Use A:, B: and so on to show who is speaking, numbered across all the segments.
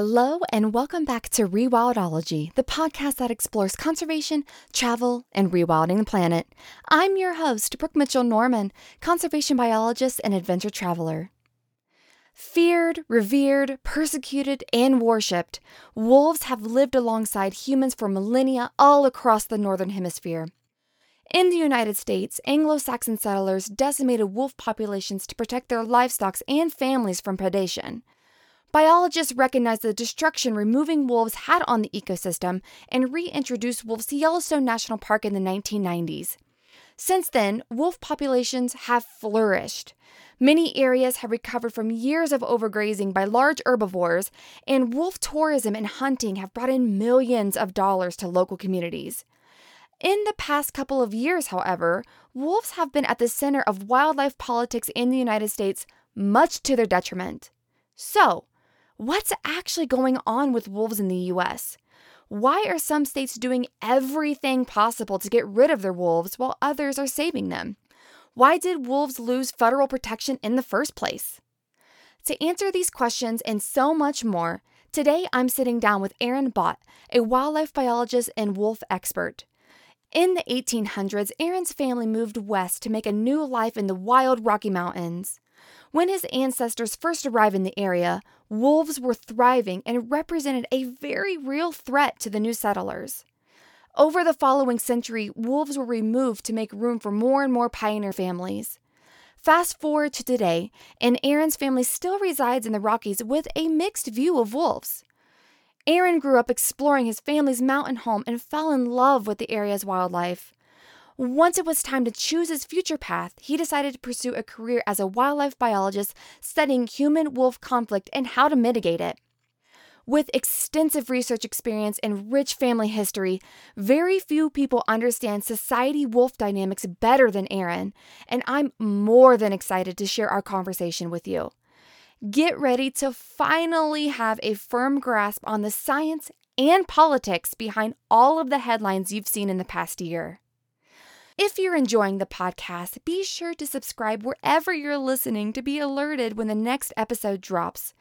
A: Hello, and welcome back to Rewildology, the podcast that explores conservation, travel, and rewilding the planet. I'm your host, Brooke Mitchell Norman, conservation biologist and adventure traveler. Feared, revered, persecuted, and worshipped, wolves have lived alongside humans for millennia all across the Northern Hemisphere. In the United States, Anglo Saxon settlers decimated wolf populations to protect their livestock and families from predation. Biologists recognized the destruction removing wolves had on the ecosystem and reintroduced wolves to Yellowstone National Park in the 1990s. Since then, wolf populations have flourished. Many areas have recovered from years of overgrazing by large herbivores, and wolf tourism and hunting have brought in millions of dollars to local communities. In the past couple of years, however, wolves have been at the center of wildlife politics in the United States, much to their detriment. So, What's actually going on with wolves in the US? Why are some states doing everything possible to get rid of their wolves while others are saving them? Why did wolves lose federal protection in the first place? To answer these questions and so much more, today I'm sitting down with Aaron Bott, a wildlife biologist and wolf expert. In the 1800s, Aaron's family moved west to make a new life in the wild Rocky Mountains. When his ancestors first arrived in the area, wolves were thriving and represented a very real threat to the new settlers. Over the following century, wolves were removed to make room for more and more pioneer families. Fast forward to today, and Aaron's family still resides in the Rockies with a mixed view of wolves. Aaron grew up exploring his family's mountain home and fell in love with the area's wildlife. Once it was time to choose his future path, he decided to pursue a career as a wildlife biologist studying human wolf conflict and how to mitigate it. With extensive research experience and rich family history, very few people understand society wolf dynamics better than Aaron, and I'm more than excited to share our conversation with you. Get ready to finally have a firm grasp on the science and politics behind all of the headlines you've seen in the past year. If you're enjoying the podcast, be sure to subscribe wherever you're listening to be alerted when the next episode drops.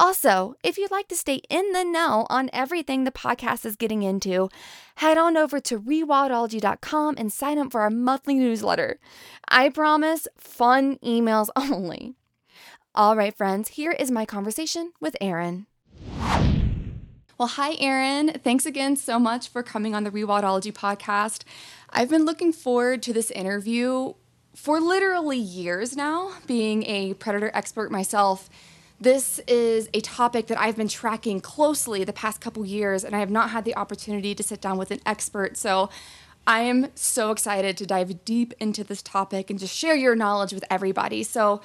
A: Also, if you'd like to stay in the know on everything the podcast is getting into, head on over to rewildology.com and sign up for our monthly newsletter. I promise fun emails only. All right, friends, here is my conversation with Aaron. Well, hi, Aaron. Thanks again so much for coming on the Rewildology podcast. I've been looking forward to this interview for literally years now, being a predator expert myself. This is a topic that I've been tracking closely the past couple years, and I have not had the opportunity to sit down with an expert. So I am so excited to dive deep into this topic and just share your knowledge with everybody. So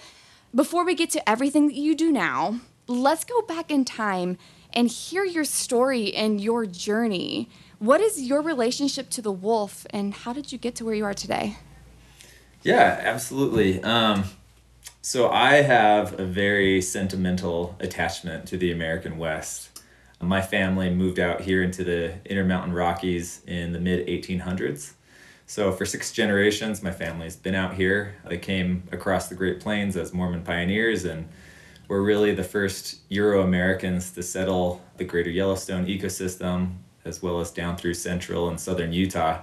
A: before we get to everything that you do now, let's go back in time and hear your story and your journey. What is your relationship to the wolf, and how did you get to where you are today?
B: Yeah, absolutely. Um, so I have a very sentimental attachment to the American West. My family moved out here into the Intermountain Rockies in the mid 1800s. So for six generations, my family's been out here. They came across the Great Plains as Mormon pioneers and were really the first Euro Americans to settle the greater Yellowstone ecosystem as well as down through central and southern Utah.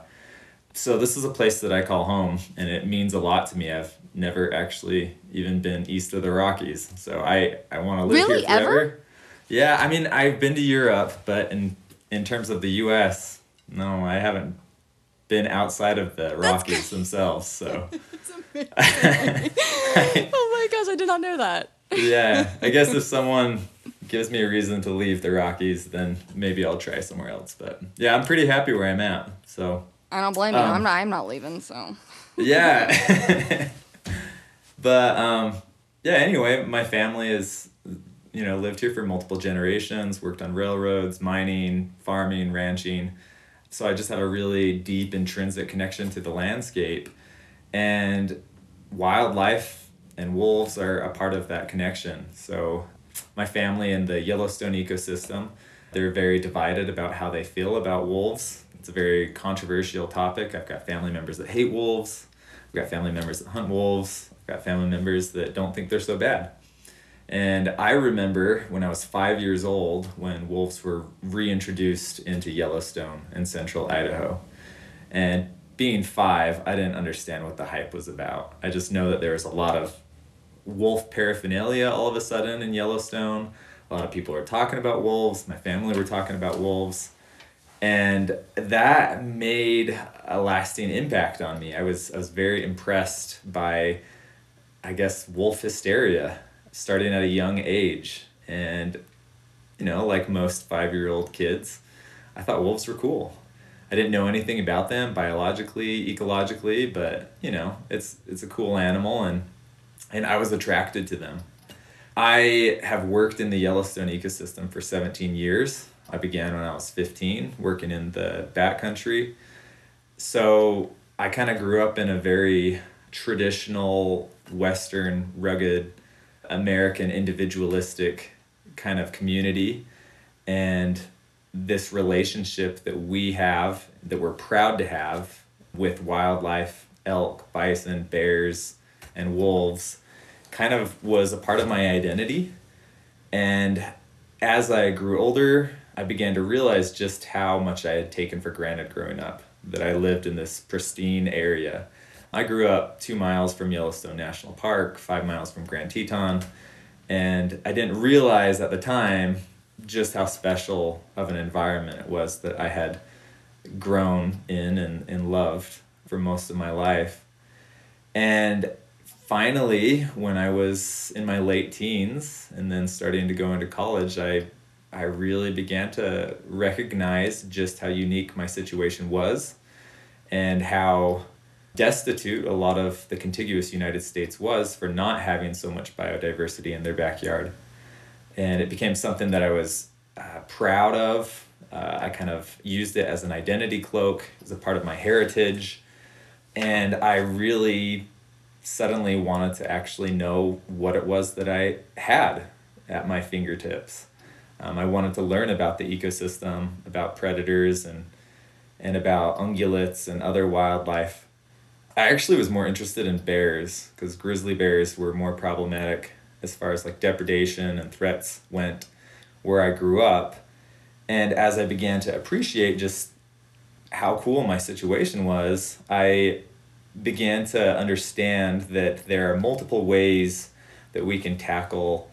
B: So this is a place that I call home, and it means a lot to me. I've never actually even been east of the Rockies, so I I want to live
A: really?
B: here forever.
A: Ever?
B: Yeah, I mean I've been to Europe, but in in terms of the U.S., no, I haven't been outside of the Rockies themselves. So.
A: oh my gosh, I did not know that.
B: Yeah, I guess if someone gives me a reason to leave the Rockies, then maybe I'll try somewhere else. But yeah, I'm pretty happy where I'm at. So
A: I don't blame um, you. I'm not. I'm not leaving. So.
B: yeah. but um, yeah. Anyway, my family is, you know, lived here for multiple generations. Worked on railroads, mining, farming, ranching. So I just have a really deep intrinsic connection to the landscape, and wildlife and wolves are a part of that connection. So my family in the Yellowstone ecosystem, they're very divided about how they feel about wolves. It's a very controversial topic. I've got family members that hate wolves. I've got family members that hunt wolves. I've got family members that don't think they're so bad. And I remember when I was five years old when wolves were reintroduced into Yellowstone in central Idaho. And being five, I didn't understand what the hype was about. I just know that there was a lot of wolf paraphernalia all of a sudden in Yellowstone. A lot of people were talking about wolves. My family were talking about wolves. And that made a lasting impact on me. I was I was very impressed by I guess wolf hysteria starting at a young age. And you know, like most 5-year-old kids, I thought wolves were cool. I didn't know anything about them biologically, ecologically, but you know, it's it's a cool animal and and I was attracted to them. I have worked in the Yellowstone ecosystem for 17 years. I began when I was 15 working in the backcountry. So I kind of grew up in a very traditional, Western, rugged, American, individualistic kind of community. And this relationship that we have, that we're proud to have with wildlife, elk, bison, bears, and wolves, kind of was a part of my identity. And as I grew older, I began to realize just how much I had taken for granted growing up, that I lived in this pristine area. I grew up two miles from Yellowstone National Park, five miles from Grand Teton, and I didn't realize at the time just how special of an environment it was that I had grown in and, and loved for most of my life. And finally, when I was in my late teens and then starting to go into college, I I really began to recognize just how unique my situation was and how destitute a lot of the contiguous United States was for not having so much biodiversity in their backyard and it became something that I was uh, proud of. Uh, I kind of used it as an identity cloak, as a part of my heritage, and I really suddenly wanted to actually know what it was that I had at my fingertips. Um, I wanted to learn about the ecosystem, about predators, and and about ungulates and other wildlife. I actually was more interested in bears because grizzly bears were more problematic as far as like depredation and threats went where I grew up. And as I began to appreciate just how cool my situation was, I began to understand that there are multiple ways that we can tackle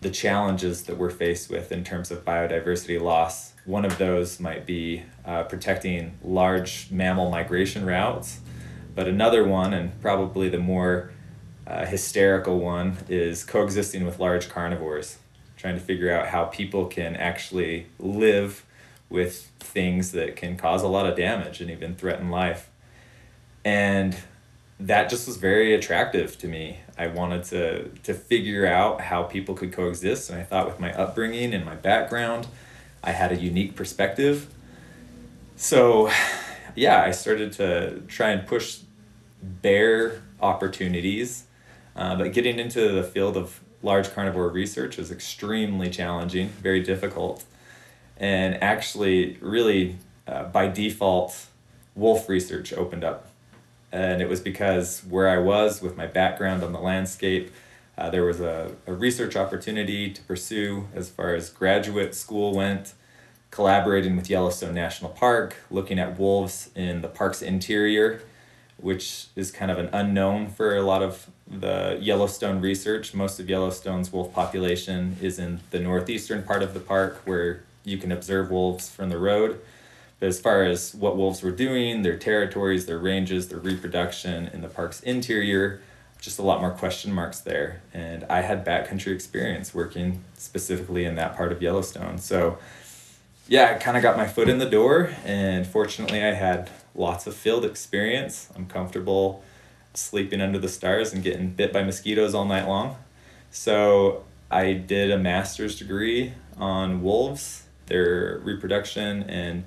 B: the challenges that we're faced with in terms of biodiversity loss. One of those might be uh, protecting large mammal migration routes, but another one, and probably the more uh, hysterical one is coexisting with large carnivores, trying to figure out how people can actually live with things that can cause a lot of damage and even threaten life. And that just was very attractive to me. I wanted to to figure out how people could coexist, and I thought with my upbringing and my background, I had a unique perspective. So, yeah, I started to try and push bear opportunities uh, but getting into the field of large carnivore research is extremely challenging, very difficult. And actually, really, uh, by default, wolf research opened up. And it was because where I was with my background on the landscape, uh, there was a, a research opportunity to pursue as far as graduate school went, collaborating with Yellowstone National Park, looking at wolves in the park's interior which is kind of an unknown for a lot of the Yellowstone research. Most of Yellowstone's wolf population is in the northeastern part of the park where you can observe wolves from the road. As far as what wolves were doing, their territories, their ranges, their reproduction in the park's interior, just a lot more question marks there. And I had backcountry experience working specifically in that part of Yellowstone. So, yeah, I kind of got my foot in the door, and fortunately, I had lots of field experience. I'm comfortable sleeping under the stars and getting bit by mosquitoes all night long. So I did a master's degree on wolves, their reproduction and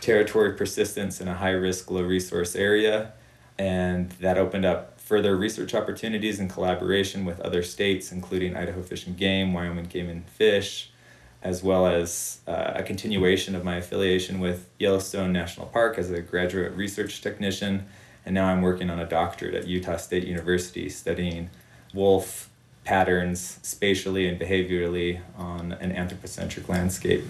B: territory persistence in a high risk, low resource area. And that opened up further research opportunities in collaboration with other states, including Idaho Fish and Game, Wyoming Game and Fish, as well as uh, a continuation of my affiliation with Yellowstone National Park as a graduate research technician. And now I'm working on a doctorate at Utah State University studying wolf patterns spatially and behaviorally on an anthropocentric landscape.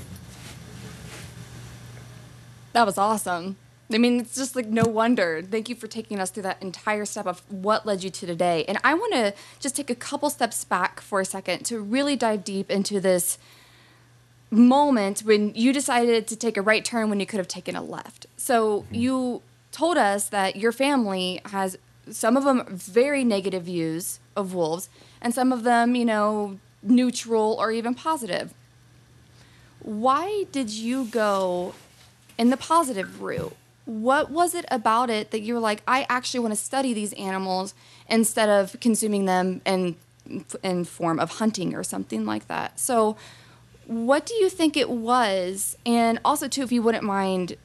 A: That was awesome. I mean, it's just like no wonder. Thank you for taking us through that entire step of what led you to today. And I want to just take a couple steps back for a second to really dive deep into this moment when you decided to take a right turn when you could have taken a left. So you told us that your family has some of them very negative views of wolves and some of them, you know, neutral or even positive. Why did you go in the positive route? What was it about it that you were like, I actually want to study these animals instead of consuming them in in form of hunting or something like that? So, what do you think it was? And also, too, if you wouldn't mind,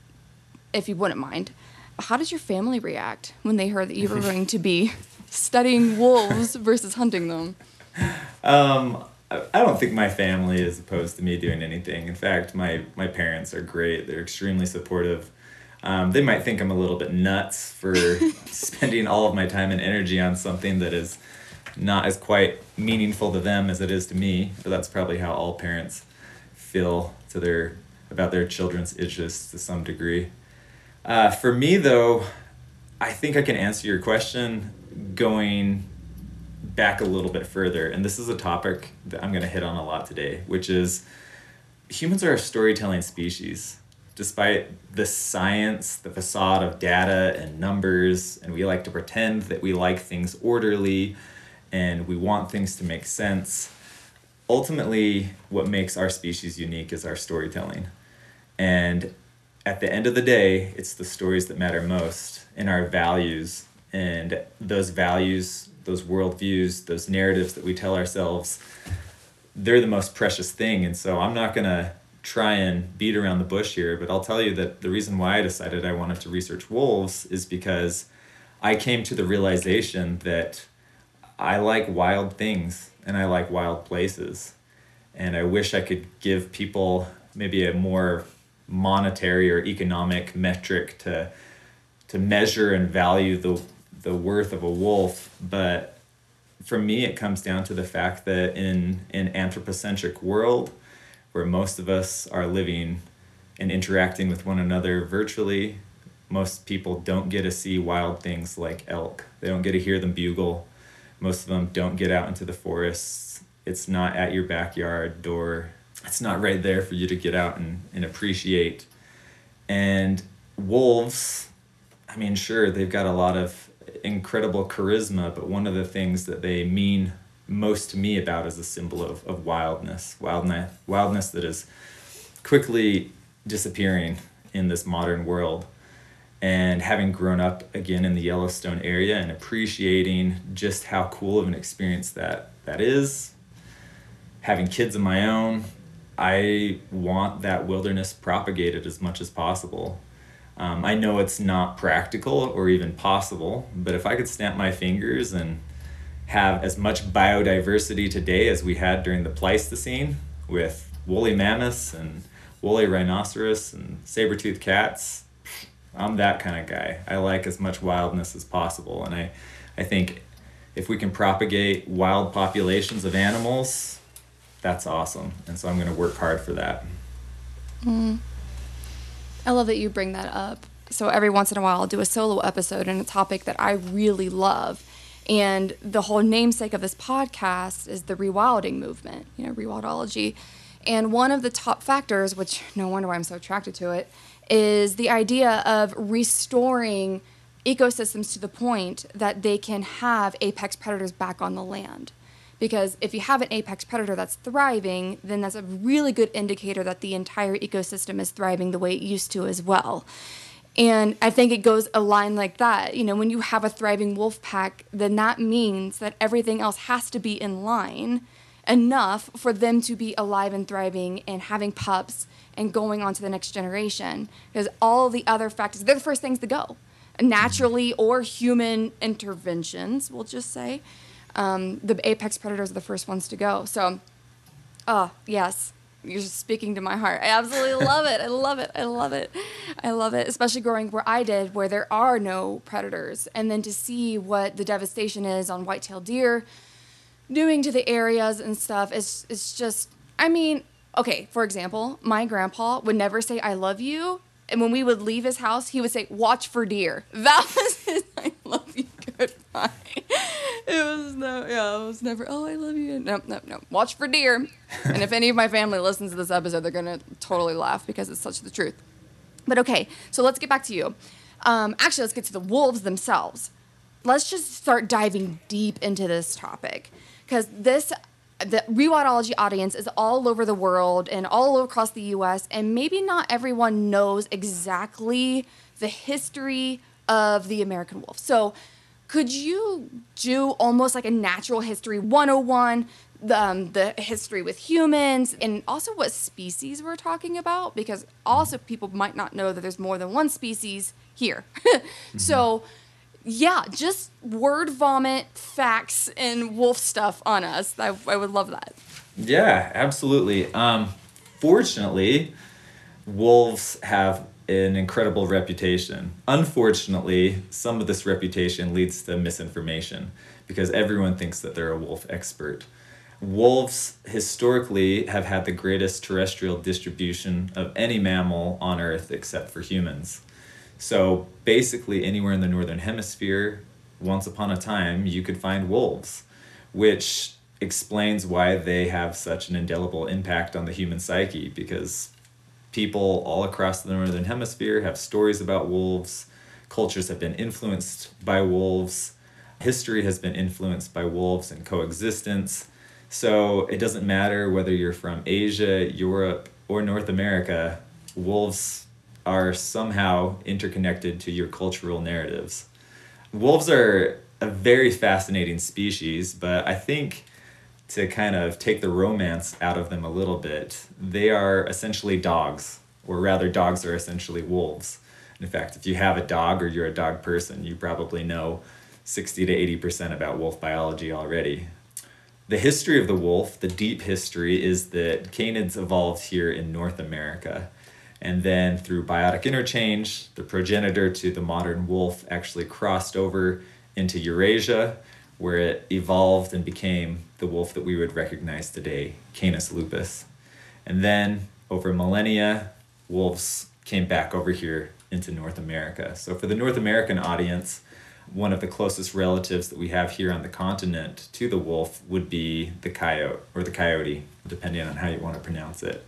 A: if you wouldn't mind, how did your family react when they heard that you were going to be studying wolves versus hunting them?
B: Um, I don't think my family is opposed to me doing anything. In fact, my my parents are great. They're extremely supportive. Um, they might think I'm a little bit nuts for spending all of my time and energy on something that is not as quite meaningful to them as it is to me. But that's probably how all parents feel to their about their children's interests to some degree. Uh, for me, though, I think I can answer your question going back a little bit further. And this is a topic that I'm going to hit on a lot today, which is humans are a storytelling species. Despite the science, the facade of data and numbers, and we like to pretend that we like things orderly and we want things to make sense. Ultimately, what makes our species unique is our storytelling. And at the end of the day, it's the stories that matter most and our values. And those values, those worldviews, those narratives that we tell ourselves, they're the most precious thing. And so I'm not going to try and beat around the bush here, but I'll tell you that the reason why I decided I wanted to research wolves is because I came to the realization that I like wild things and I like wild places. And I wish I could give people maybe a more monetary or economic metric to to measure and value the the worth of a wolf but for me it comes down to the fact that in an anthropocentric world where most of us are living and interacting with one another virtually most people don't get to see wild things like elk. They don't get to hear them bugle. Most of them don't get out into the forests. It's not at your backyard door. It's not right there for you to get out and, and appreciate. And wolves, I mean, sure, they've got a lot of incredible charisma, but one of the things that they mean most to me about is a symbol of, of wildness, wildness, wildness that is quickly disappearing in this modern world. And having grown up again in the Yellowstone area and appreciating just how cool of an experience that that is, having kids of my own, I want that wilderness propagated as much as possible. Um, I know it's not practical or even possible, but if I could snap my fingers and have as much biodiversity today as we had during the Pleistocene with woolly mammoths and woolly rhinoceros and saber-toothed cats, I'm that kind of guy. I like as much wildness as possible, and I, I think if we can propagate wild populations of animals, that's awesome. And so I'm going to work hard for that.
A: Mm. I love that you bring that up. So every once in a while, I'll do a solo episode on a topic that I really love. And the whole namesake of this podcast is the rewilding movement, you know, rewildology. And one of the top factors, which no wonder why I'm so attracted to it, is the idea of restoring ecosystems to the point that they can have apex predators back on the land because if you have an apex predator that's thriving, then that's a really good indicator that the entire ecosystem is thriving the way it used to as well. And I think it goes a line like that. You know, when you have a thriving wolf pack, then that means that everything else has to be in line enough for them to be alive and thriving and having pups and going on to the next generation. Because all the other factors, they're the first things to go. Naturally or human interventions, we'll just say um, the apex predators are the first ones to go. So, oh, yes, you're just speaking to my heart. I absolutely love it. I love it. I love it. I love it, especially growing where I did, where there are no predators. And then to see what the devastation is on white-tailed deer, doing to the areas and stuff is it's just I mean, okay, for example, my grandpa would never say I love you. And when we would leave his house, he would say, "Watch for deer." That was his "I love you goodbye." It was no, yeah, it was never. Oh, I love you. No, no, no. Watch for deer. And if any of my family listens to this episode, they're gonna totally laugh because it's such the truth. But okay, so let's get back to you. Um, actually, let's get to the wolves themselves. Let's just start diving deep into this topic because this the rewildology audience is all over the world and all across the US, and maybe not everyone knows exactly the history of the American wolf. So, could you do almost like a natural history 101, the, um, the history with humans, and also what species we're talking about? Because also people might not know that there's more than one species here. mm-hmm. So, yeah, just word vomit facts and wolf stuff on us. I, I would love that.
B: Yeah, absolutely. Um, fortunately, wolves have an incredible reputation. Unfortunately, some of this reputation leads to misinformation because everyone thinks that they're a wolf expert. Wolves historically have had the greatest terrestrial distribution of any mammal on Earth except for humans. So basically, anywhere in the northern hemisphere, once upon a time, you could find wolves, which explains why they have such an indelible impact on the human psyche because people all across the northern hemisphere have stories about wolves. Cultures have been influenced by wolves. History has been influenced by wolves and coexistence. So it doesn't matter whether you're from Asia, Europe, or North America, wolves are somehow interconnected to your cultural narratives. Wolves are a very fascinating species, but I think to kind of take the romance out of them a little bit, they are essentially dogs, or rather, dogs are essentially wolves. In fact, if you have a dog or you're a dog person, you probably know 60 to 80% about wolf biology already. The history of the wolf, the deep history, is that canids evolved here in North America. And then through biotic interchange, the progenitor to the modern wolf actually crossed over into Eurasia, where it evolved and became the wolf that we would recognize today, Canis lupus. And then over millennia, wolves came back over here into North America. So for the North American audience, one of the closest relatives that we have here on the continent to the wolf would be the coyote or the coyote, depending on how you want to pronounce it.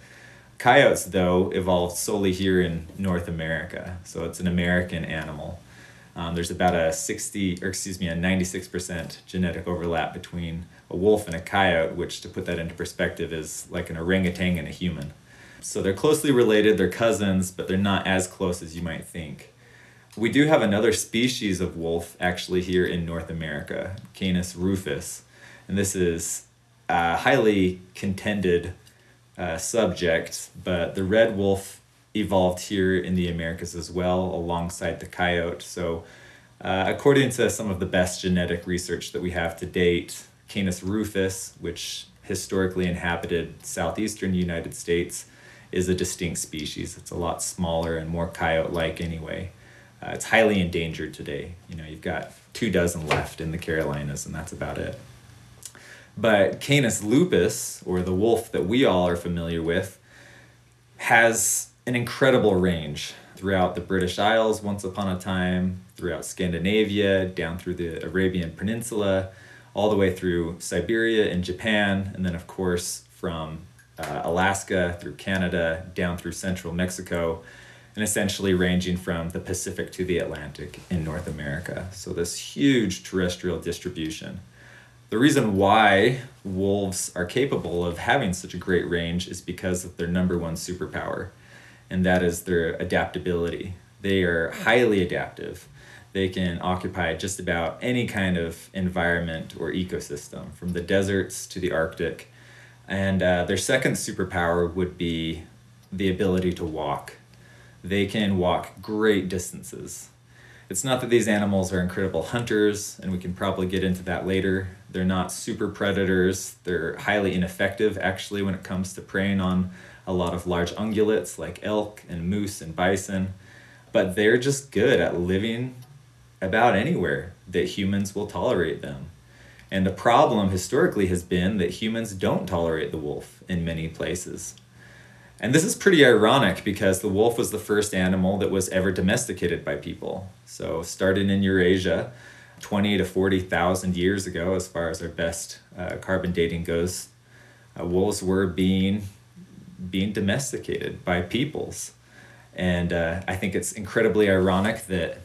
B: Coyotes, though, evolved solely here in North America, so it's an American animal. Um, there's about a 60, or excuse me, a 96% genetic overlap between a wolf and a coyote, which, to put that into perspective, is like an orangutan and a human. So they're closely related, they're cousins, but they're not as close as you might think. We do have another species of wolf actually here in North America, Canis rufus, and this is a highly contended uh, subject, but the red wolf evolved here in the Americas as well, alongside the coyote. So, uh, according to some of the best genetic research that we have to date, Canis rufus, which historically inhabited southeastern United States, is a distinct species. It's a lot smaller and more coyote like anyway. Uh, it's highly endangered today. You know, you've got two dozen left in the Carolinas, and that's about it. But Canis lupus, or the wolf that we all are familiar with, has an incredible range throughout the British Isles once upon a time, throughout Scandinavia, down through the Arabian Peninsula, all the way through Siberia and Japan, and then, of course, from uh, Alaska through Canada, down through central Mexico, and essentially ranging from the Pacific to the Atlantic in North America. So, this huge terrestrial distribution. The reason why wolves are capable of having such a great range is because of their number one superpower, and that is their adaptability. They are highly adaptive. They can occupy just about any kind of environment or ecosystem, from the deserts to the Arctic. And uh, their second superpower would be the ability to walk. They can walk great distances. It's not that these animals are incredible hunters, and we can probably get into that later. They're not super predators. They're highly ineffective, actually, when it comes to preying on a lot of large ungulates like elk and moose and bison. But they're just good at living about anywhere that humans will tolerate them. And the problem historically has been that humans don't tolerate the wolf in many places. And this is pretty ironic because the wolf was the first animal that was ever domesticated by people. So, starting in Eurasia 20 to 40,000 years ago, as far as our best uh, carbon dating goes, uh, wolves were being, being domesticated by peoples. And uh, I think it's incredibly ironic that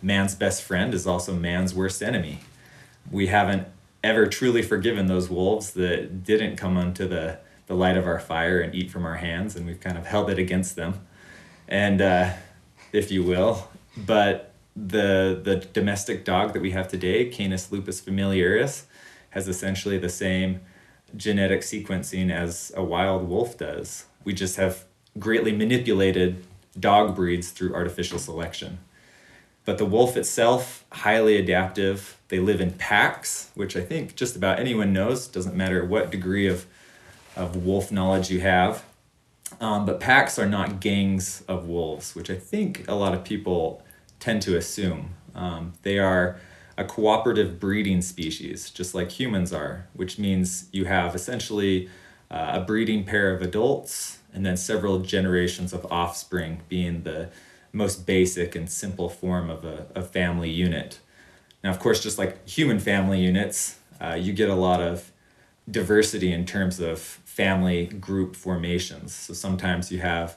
B: man's best friend is also man's worst enemy. We haven't ever truly forgiven those wolves that didn't come onto the the light of our fire and eat from our hands, and we've kind of held it against them, and uh, if you will. But the the domestic dog that we have today, Canis lupus familiaris, has essentially the same genetic sequencing as a wild wolf does. We just have greatly manipulated dog breeds through artificial selection. But the wolf itself, highly adaptive. They live in packs, which I think just about anyone knows. Doesn't matter what degree of of wolf knowledge you have. Um, but packs are not gangs of wolves, which I think a lot of people tend to assume. Um, they are a cooperative breeding species, just like humans are, which means you have essentially uh, a breeding pair of adults and then several generations of offspring being the most basic and simple form of a, a family unit. Now, of course, just like human family units, uh, you get a lot of diversity in terms of family group formations. So sometimes you have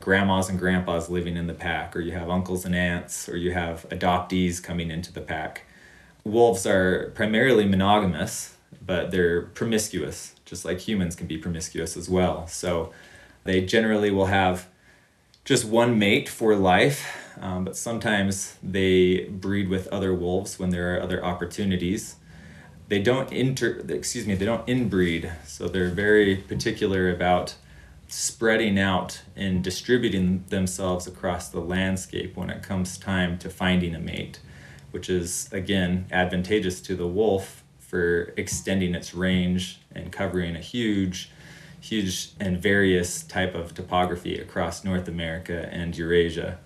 B: grandmas and grandpas living in the pack, or you have uncles and aunts, or you have adoptees coming into the pack. Wolves are primarily monogamous, but they're promiscuous, just like humans can be promiscuous as well. So they generally will have just one mate for life, um, but sometimes they breed with other wolves when there are other opportunities they don't inter excuse me they don't inbreed so they're very particular about spreading out and distributing themselves across the landscape when it comes time to finding a mate which is again advantageous to the wolf for extending its range and covering a huge huge and various type of topography across North America and Eurasia.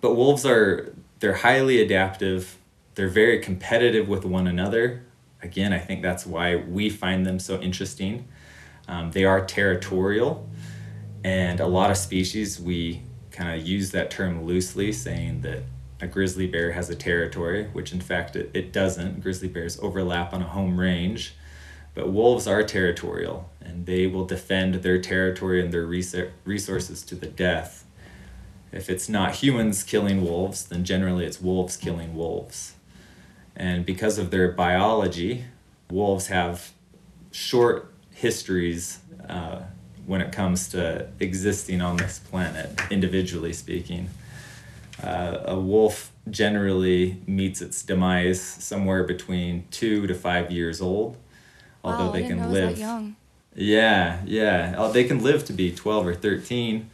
B: But wolves are they're highly adaptive. They're very competitive with one another. Again, I think that's why we find them so interesting. Um, they are territorial, and a lot of species we kind of use that term loosely, saying that a grizzly bear has a territory, which in fact it, it doesn't. Grizzly bears overlap on a home range, but wolves are territorial and they will defend their territory and their resources to the death. If it's not humans killing wolves, then generally it's wolves killing wolves. And because of their biology, wolves have short histories uh, when it comes to existing on this planet, individually speaking. Uh, a wolf generally meets its demise somewhere between two to five years old, although
A: wow,
B: they
A: can
B: live. Yeah, yeah. Uh, they can live to be 12 or 13,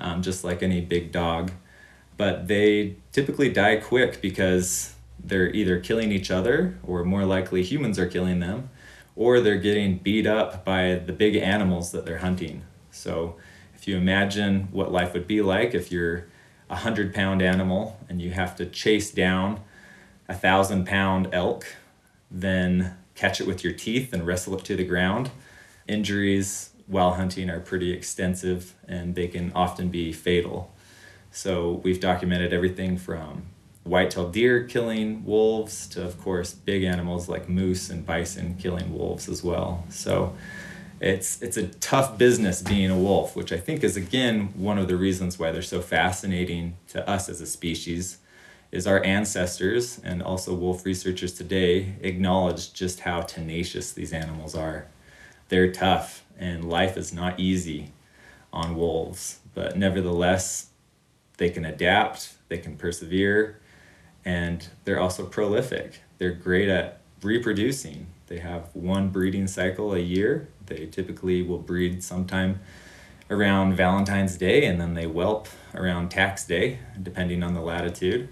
B: um, just like any big dog. But they typically die quick because they're either killing each other, or more likely humans are killing them, or they're getting beat up by the big animals that they're hunting. So, if you imagine what life would be like if you're a hundred pound animal and you have to chase down a thousand pound elk, then catch it with your teeth and wrestle it to the ground. Injuries while hunting are pretty extensive and they can often be fatal. So, we've documented everything from white-tailed deer killing wolves to of course big animals like moose and bison killing wolves as well so it's it's a tough business being a wolf which i think is again one of the reasons why they're so fascinating to us as a species is our ancestors and also wolf researchers today acknowledge just how tenacious these animals are they're tough and life is not easy on wolves but nevertheless they can adapt they can persevere and they're also prolific. They're great at reproducing. They have one breeding cycle a year. They typically will breed sometime around Valentine's Day and then they whelp around tax day, depending on the latitude.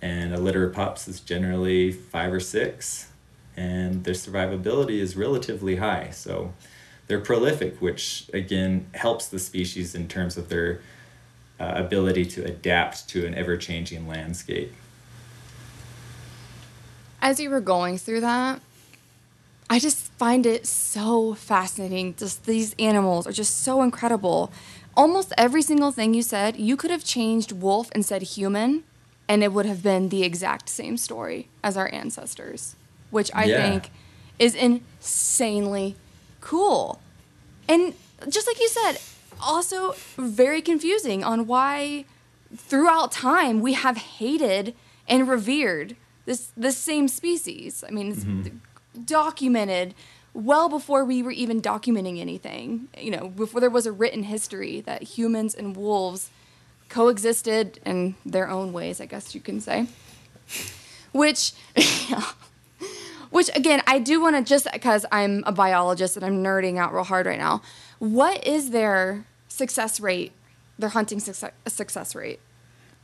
B: And a litter of pups is generally five or six, and their survivability is relatively high. So they're prolific, which again helps the species in terms of their uh, ability to adapt to an ever changing landscape
A: as you were going through that, I just find it so fascinating. Just these animals are just so incredible. Almost every single thing you said, you could have changed wolf and said human, and it would have been the exact same story as our ancestors, which I yeah. think is insanely cool. And just like you said, also very confusing on why throughout time we have hated and revered this this same species. I mean, it's mm-hmm. Documented well before we were even documenting anything. You know, before there was a written history that humans and wolves coexisted in their own ways, I guess you can say. Which yeah. which again, I do want to just because I'm a biologist and I'm nerding out real hard right now. What is their success rate? Their hunting success, success rate?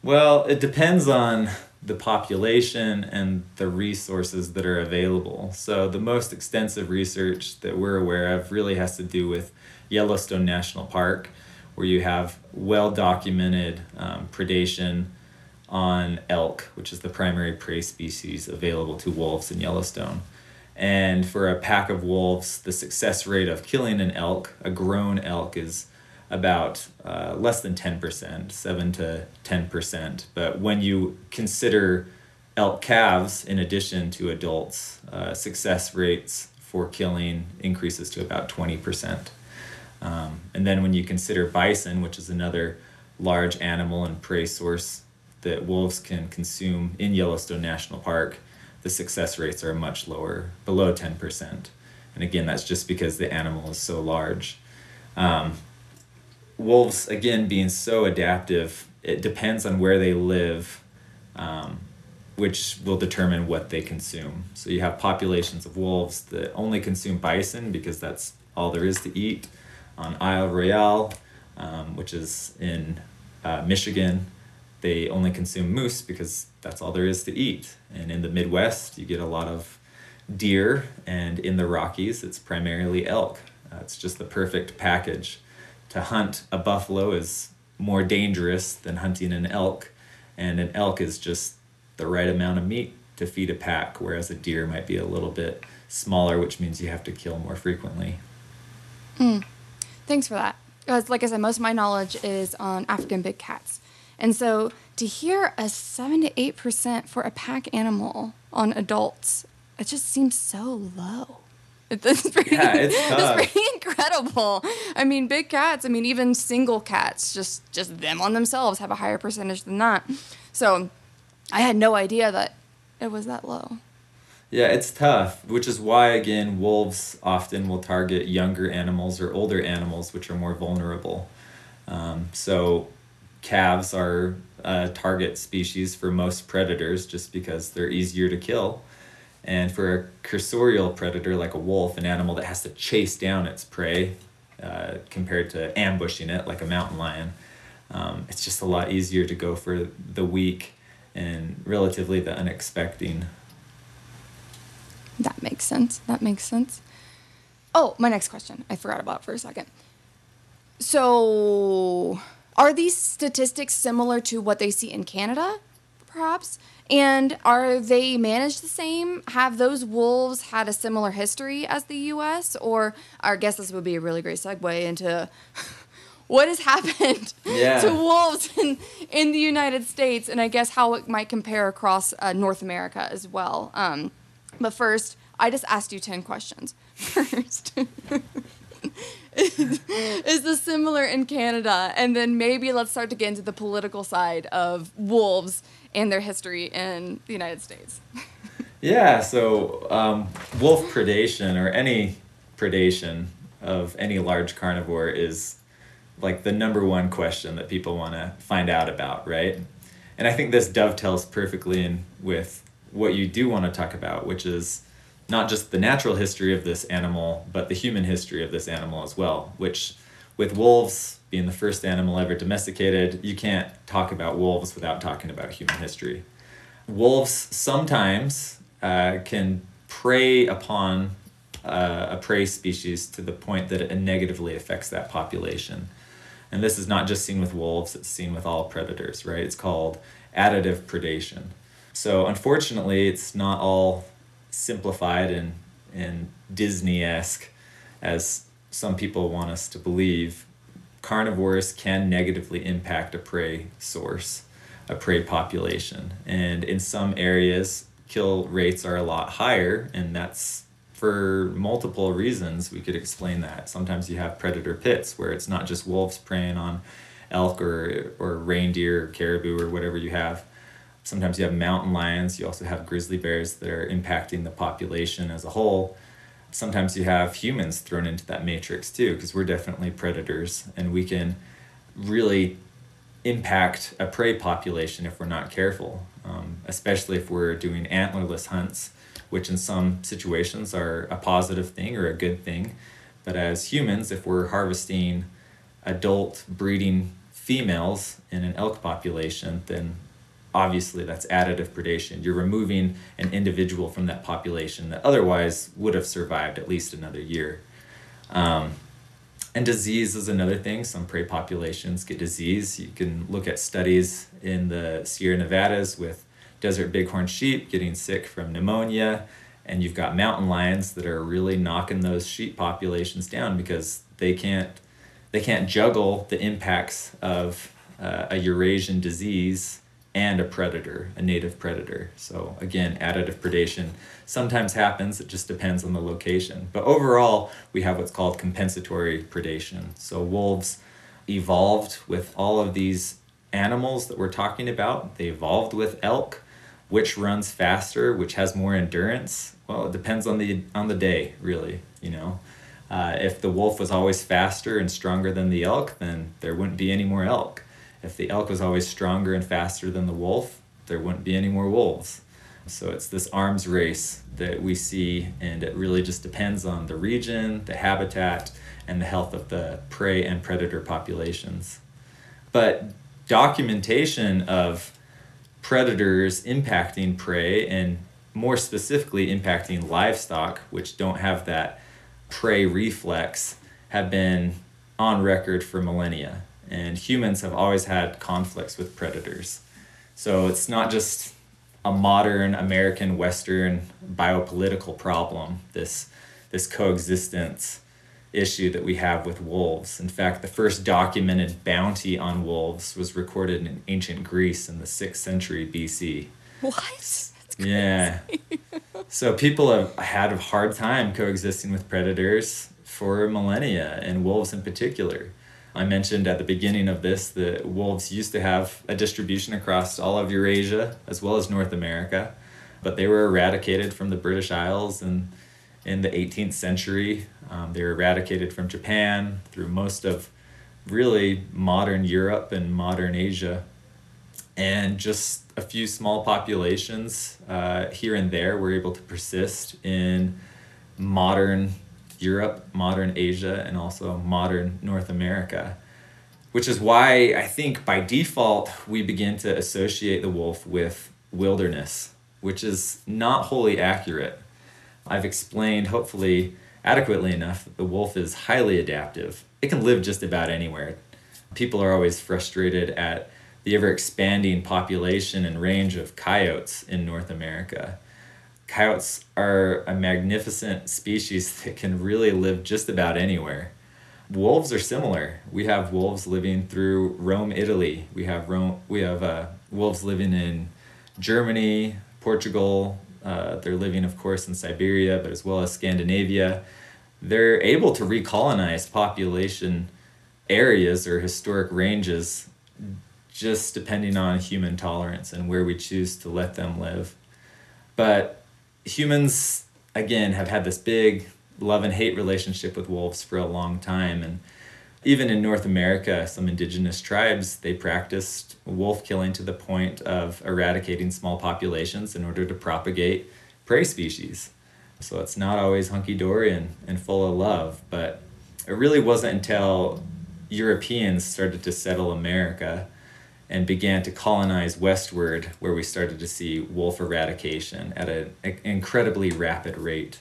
B: Well, it depends on the population and the resources that are available. So, the most extensive research that we're aware of really has to do with Yellowstone National Park, where you have well documented um, predation on elk, which is the primary prey species available to wolves in Yellowstone. And for a pack of wolves, the success rate of killing an elk, a grown elk, is about uh, less than 10%, 7 to 10%. But when you consider elk calves in addition to adults, uh, success rates for killing increases to about 20%. Um, and then when you consider bison, which is another large animal and prey source that wolves can consume in Yellowstone National Park, the success rates are much lower, below 10%. And again, that's just because the animal is so large. Um, wolves again being so adaptive it depends on where they live um, which will determine what they consume. So you have populations of wolves that only consume bison because that's all there is to eat on isle royale um, which is in uh, michigan. They only consume moose because that's all there is to eat. And in the midwest you get a lot of deer and in the rockies it's primarily elk. Uh, it's just the perfect package to hunt a buffalo is more dangerous than hunting an elk, and an elk is just the right amount of meat to feed a pack, whereas a deer might be a little bit smaller, which means you have to kill more frequently.
A: Mm. Thanks for that. Because, like I said, most of my knowledge is on African big cats. And so to hear a 7 to 8% for a pack animal on adults, it just seems so low. It's pretty, yeah, it's. It's pretty incredible. I mean, big cats. I mean, even single cats, just just them on themselves, have a higher percentage than that. So, I had no idea that it was that low.
B: Yeah, it's tough, which is why again wolves often will target younger animals or older animals, which are more vulnerable. Um, so, calves are a target species for most predators, just because they're easier to kill and for a cursorial predator like a wolf, an animal that has to chase down its prey uh, compared to ambushing it like a mountain lion, um, it's just a lot easier to go for the weak and relatively the unexpected.
A: That makes sense. That makes sense. Oh, my next question. I forgot about for a second. So, are these statistics similar to what they see in Canada, perhaps? And are they managed the same? Have those wolves had a similar history as the U.S.? Or I guess this would be a really great segue into what has happened yeah. to wolves in, in the United States, and I guess how it might compare across uh, North America as well. Um, but first, I just asked you 10 questions. First. is, is this similar in Canada? And then maybe let's start to get into the political side of wolves and their history in the United States.
B: yeah, so um, wolf predation or any predation of any large carnivore is like the number one question that people want to find out about, right? And I think this dovetails perfectly in with what you do want to talk about, which is not just the natural history of this animal, but the human history of this animal as well, which with wolves being the first animal ever domesticated, you can't talk about wolves without talking about human history. Wolves sometimes uh, can prey upon uh, a prey species to the point that it negatively affects that population. And this is not just seen with wolves, it's seen with all predators, right? It's called additive predation. So, unfortunately, it's not all simplified and and Disney esque, as some people want us to believe, carnivores can negatively impact a prey source, a prey population. And in some areas, kill rates are a lot higher, and that's for multiple reasons. We could explain that. Sometimes you have predator pits where it's not just wolves preying on elk or, or reindeer or caribou or whatever you have. Sometimes you have mountain lions. You also have grizzly bears that are impacting the population as a whole. Sometimes you have humans thrown into that matrix too, because we're definitely predators and we can really impact a prey population if we're not careful, um, especially if we're doing antlerless hunts, which in some situations are a positive thing or a good thing. But as humans, if we're harvesting adult breeding females in an elk population, then obviously that's additive predation. You're removing an individual from that population that otherwise would have survived at least another year. Um, and disease is another thing. Some prey populations get disease. You can look at studies in the Sierra Nevadas with desert bighorn sheep getting sick from pneumonia. And you've got mountain lions that are really knocking those sheep populations down because they can't they can't juggle the impacts of uh, a Eurasian disease and a predator, a native predator. So again, additive predation sometimes happens, it just depends on the location. But overall, we have what's called compensatory predation. So wolves evolved with all of these animals that we're talking about. They evolved with elk, which runs faster, which has more endurance. Well, it depends on the on the day, really, you know. Uh, if the wolf was always faster and stronger than the elk, then there wouldn't be any more elk. If the elk was always stronger and faster than the wolf, there wouldn't be any more wolves. So it's this arms race that we see, and it really just depends on the region, the habitat, and the health of the prey and predator populations. But documentation of predators impacting prey and more specifically impacting livestock, which don't have that prey reflex have been on record for millennia. And humans have always had conflicts with predators. So it's not just a modern American Western biopolitical problem, this, this coexistence issue that we have with wolves. In fact, the first documented bounty on wolves was recorded in ancient Greece in the 6th century BC.
A: What?
B: Yeah. so people have had a hard time coexisting with predators for millennia, and wolves in particular. I mentioned at the beginning of this that wolves used to have a distribution across all of Eurasia as well as North America, but they were eradicated from the British Isles and in the 18th century. Um, they were eradicated from Japan through most of really modern Europe and modern Asia and just a few small populations uh, here and there were able to persist in modern Europe, modern Asia, and also modern North America. Which is why I think by default we begin to associate the wolf with wilderness, which is not wholly accurate. I've explained, hopefully adequately enough, that the wolf is highly adaptive. It can live just about anywhere. People are always frustrated at the ever expanding population and range of coyotes in North America. Coyotes are a magnificent species that can really live just about anywhere. Wolves are similar. We have wolves living through Rome, Italy. We have Rome, we have uh, wolves living in Germany, Portugal. Uh, they're living, of course, in Siberia, but as well as Scandinavia. They're able to recolonize population areas or historic ranges just depending on human tolerance and where we choose to let them live. But humans, again, have had this big love and hate relationship with wolves for a long time. And even in North America, some indigenous tribes, they practiced wolf killing to the point of eradicating small populations in order to propagate prey species. So it's not always hunky dory and, and full of love, but it really wasn't until Europeans started to settle America and began to colonize westward, where we started to see wolf eradication at an incredibly rapid rate.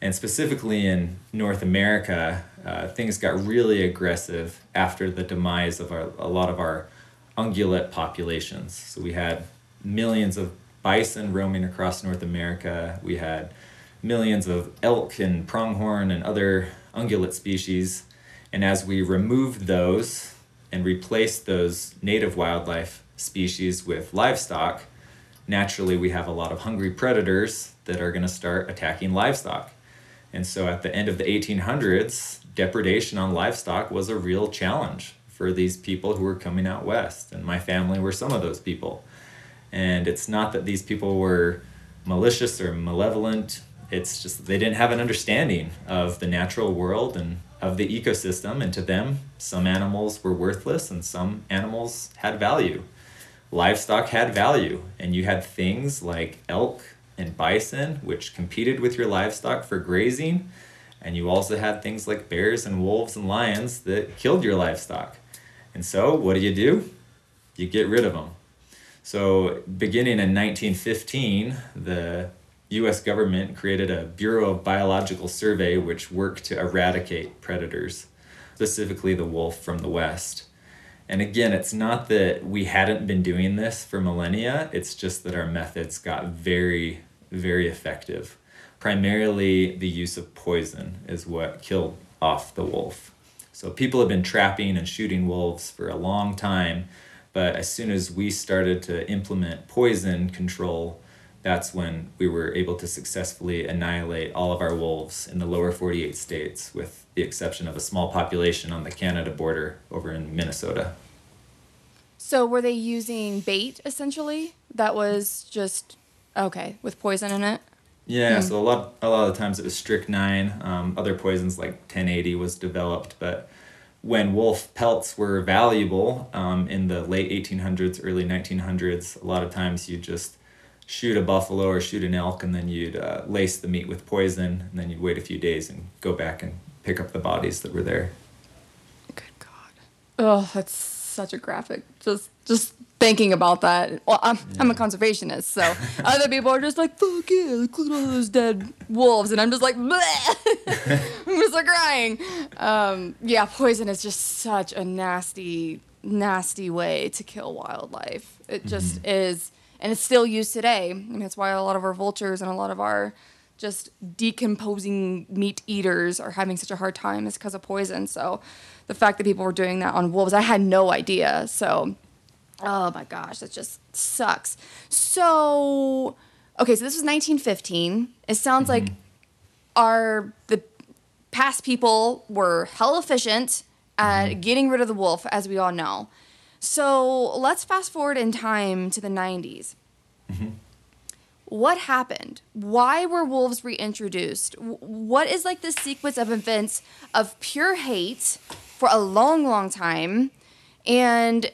B: And specifically in North America, uh, things got really aggressive after the demise of our, a lot of our ungulate populations. So we had millions of bison roaming across North America. We had millions of elk and pronghorn and other ungulate species. And as we removed those and replaced those native wildlife species with livestock, naturally we have a lot of hungry predators that are going to start attacking livestock. And so at the end of the 1800s, depredation on livestock was a real challenge for these people who were coming out west. And my family were some of those people. And it's not that these people were malicious or malevolent, it's just they didn't have an understanding of the natural world and of the ecosystem. And to them, some animals were worthless and some animals had value. Livestock had value, and you had things like elk and bison, which competed with your livestock for grazing. And you also had things like bears and wolves and lions that killed your livestock. And so, what do you do? You get rid of them. So, beginning in 1915, the US government created a Bureau of Biological Survey which worked to eradicate predators, specifically the wolf from the West. And again, it's not that we hadn't been doing this for millennia, it's just that our methods got very, very effective. Primarily, the use of poison is what killed off the wolf. So, people have been trapping and shooting wolves for a long time, but as soon as we started to implement poison control, that's when we were able to successfully annihilate all of our wolves in the lower 48 states, with the exception of a small population on the Canada border over in Minnesota.
A: So, were they using bait essentially? That was just okay with poison in it.
B: Yeah, mm. so a lot a lot of the times it was strychnine. Um, other poisons like 1080 was developed, but when wolf pelts were valuable um, in the late 1800s, early 1900s, a lot of times you just shoot a buffalo or shoot an elk and then you'd uh, lace the meat with poison and then you'd wait a few days and go back and pick up the bodies that were there.
A: Good God. Oh, that's such a graphic. Just just thinking about that. Well, I'm, yeah. I'm a conservationist, so other people are just like, fuck yeah, look at all those dead wolves. And I'm just like, I'm just like crying. Um, yeah, poison is just such a nasty, nasty way to kill wildlife. It just mm-hmm. is and it's still used today. I mean, that's why a lot of our vultures and a lot of our just decomposing meat eaters are having such a hard time is because of poison. So the fact that people were doing that on wolves, I had no idea. So, oh my gosh, that just sucks. So, okay, so this was 1915. It sounds mm-hmm. like our the past people were hell efficient at mm-hmm. getting rid of the wolf, as we all know. So let's fast forward in time to the 90s. Mm-hmm. What happened? Why were wolves reintroduced? What is like the sequence of events of pure hate for a long, long time? And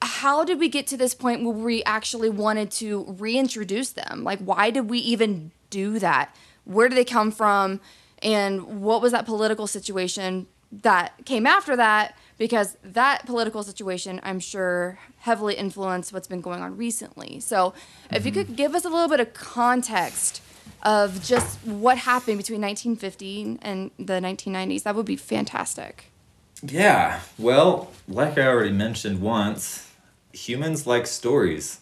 A: how did we get to this point where we actually wanted to reintroduce them? Like, why did we even do that? Where did they come from? And what was that political situation that came after that? Because that political situation, I'm sure, heavily influenced what's been going on recently. So, mm-hmm. if you could mm-hmm. give us a little bit of context of just what happened between 1950 and the 1990s, that would be fantastic.
B: Yeah, well, like I already mentioned once, humans like stories.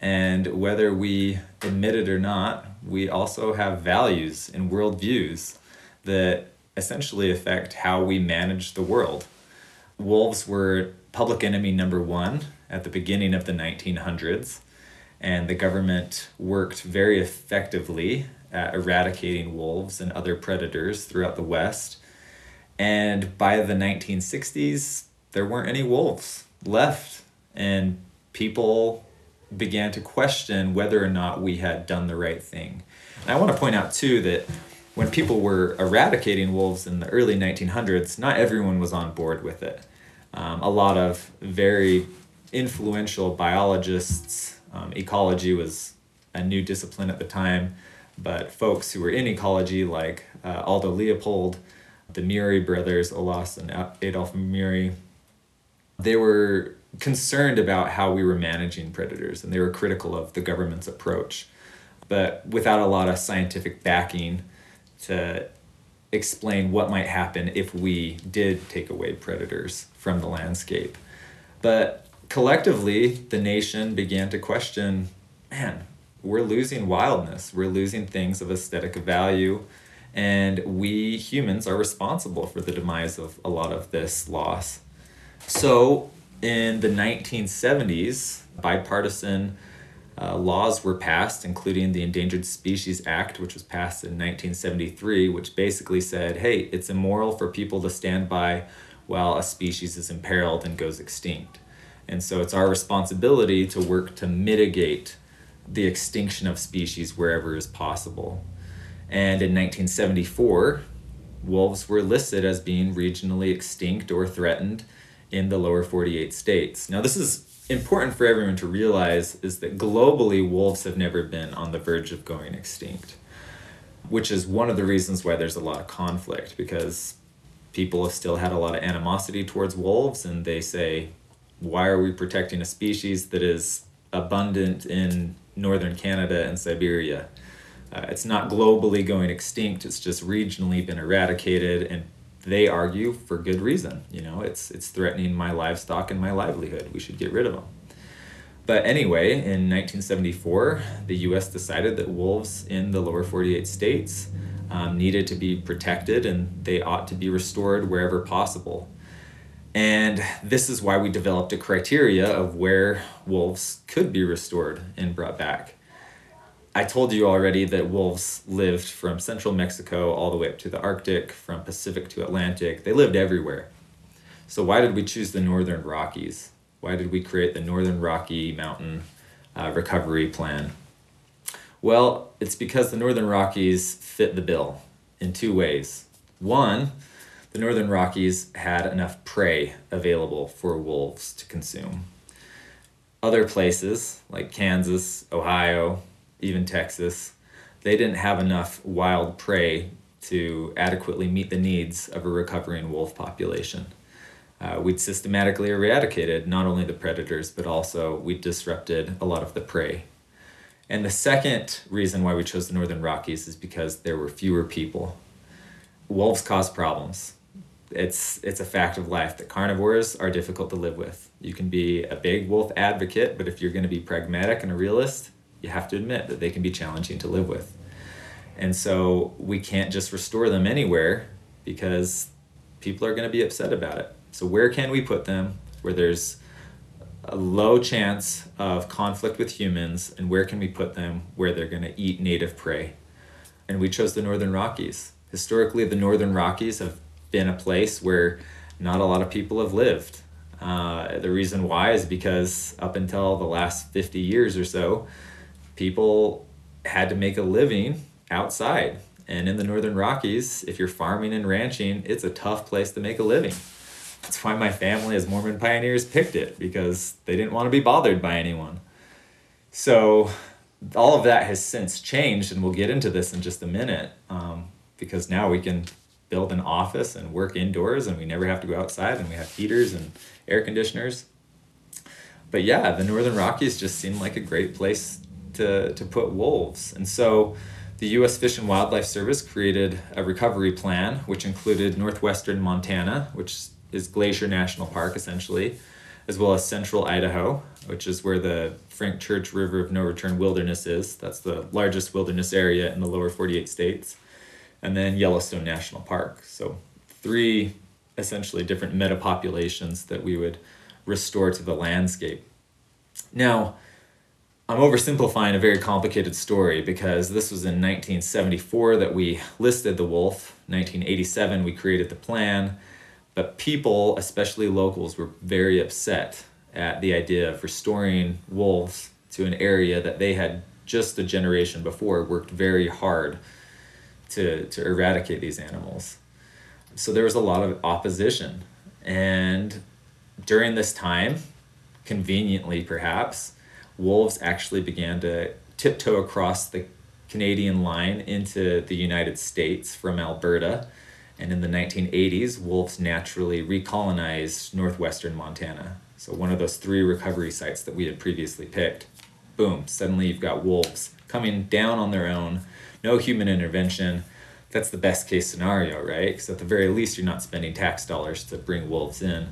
B: And whether we admit it or not, we also have values and worldviews that essentially affect how we manage the world wolves were public enemy number one at the beginning of the 1900s, and the government worked very effectively at eradicating wolves and other predators throughout the West. And by the 1960s, there weren't any wolves left, and people began to question whether or not we had done the right thing. And I want to point out, too, that when people were eradicating wolves in the early 1900s, not everyone was on board with it. Um, a lot of very influential biologists, um, ecology was a new discipline at the time, but folks who were in ecology, like uh, Aldo Leopold, the Murie brothers, Olaus and Adolph Murie, they were concerned about how we were managing predators and they were critical of the government's approach. But without a lot of scientific backing to explain what might happen if we did take away predators from the landscape. But collectively, the nation began to question man, we're losing wildness. We're losing things of aesthetic value. And we humans are responsible for the demise of a lot of this loss. So in the 1970s, bipartisan uh, laws were passed, including the Endangered Species Act, which was passed in 1973, which basically said, hey, it's immoral for people to stand by while a species is imperiled and goes extinct. And so it's our responsibility to work to mitigate the extinction of species wherever is possible. And in 1974, wolves were listed as being regionally extinct or threatened in the lower 48 states. Now, this is important for everyone to realize is that globally wolves have never been on the verge of going extinct which is one of the reasons why there's a lot of conflict because people have still had a lot of animosity towards wolves and they say why are we protecting a species that is abundant in northern canada and siberia uh, it's not globally going extinct it's just regionally been eradicated and they argue for good reason. You know, it's it's threatening my livestock and my livelihood. We should get rid of them. But anyway, in 1974, the U.S. decided that wolves in the lower 48 states um, needed to be protected and they ought to be restored wherever possible. And this is why we developed a criteria of where wolves could be restored and brought back. I told you already that wolves lived from central Mexico all the way up to the Arctic, from Pacific to Atlantic. They lived everywhere. So, why did we choose the Northern Rockies? Why did we create the Northern Rocky Mountain uh, Recovery Plan? Well, it's because the Northern Rockies fit the bill in two ways. One, the Northern Rockies had enough prey available for wolves to consume. Other places, like Kansas, Ohio, even Texas, they didn't have enough wild prey to adequately meet the needs of a recovering wolf population. Uh, we'd systematically eradicated not only the predators, but also we disrupted a lot of the prey. And the second reason why we chose the Northern Rockies is because there were fewer people. Wolves cause problems. It's, it's a fact of life that carnivores are difficult to live with. You can be a big wolf advocate, but if you're going to be pragmatic and a realist, you have to admit that they can be challenging to live with. And so we can't just restore them anywhere because people are going to be upset about it. So, where can we put them where there's a low chance of conflict with humans, and where can we put them where they're going to eat native prey? And we chose the Northern Rockies. Historically, the Northern Rockies have been a place where not a lot of people have lived. Uh, the reason why is because up until the last 50 years or so, people had to make a living outside. And in the Northern Rockies, if you're farming and ranching, it's a tough place to make a living. That's why my family, as Mormon pioneers, picked it because they didn't want to be bothered by anyone. So, all of that has since changed, and we'll get into this in just a minute um, because now we can build an office and work indoors, and we never have to go outside, and we have heaters and air conditioners. But yeah, the Northern Rockies just seemed like a great place to, to put wolves. And so the U.S. Fish and Wildlife Service created a recovery plan, which included northwestern Montana, which is Glacier National Park essentially, as well as central Idaho, which is where the Frank Church River of No Return Wilderness is. That's the largest wilderness area in the lower 48 states. And then Yellowstone National Park. So, three essentially different metapopulations that we would restore to the landscape. Now, I'm oversimplifying a very complicated story because this was in 1974 that we listed the wolf. 1987 we created the plan, but people, especially locals, were very upset at the idea of restoring wolves to an area that they had just a generation before worked very hard to, to eradicate these animals. So there was a lot of opposition. And during this time, conveniently perhaps, wolves actually began to tiptoe across the Canadian line into the United States from Alberta. And in the 1980s, wolves naturally recolonized northwestern Montana. So, one of those three recovery sites that we had previously picked. Boom, suddenly you've got wolves coming down on their own, no human intervention. That's the best case scenario, right? Because at the very least, you're not spending tax dollars to bring wolves in.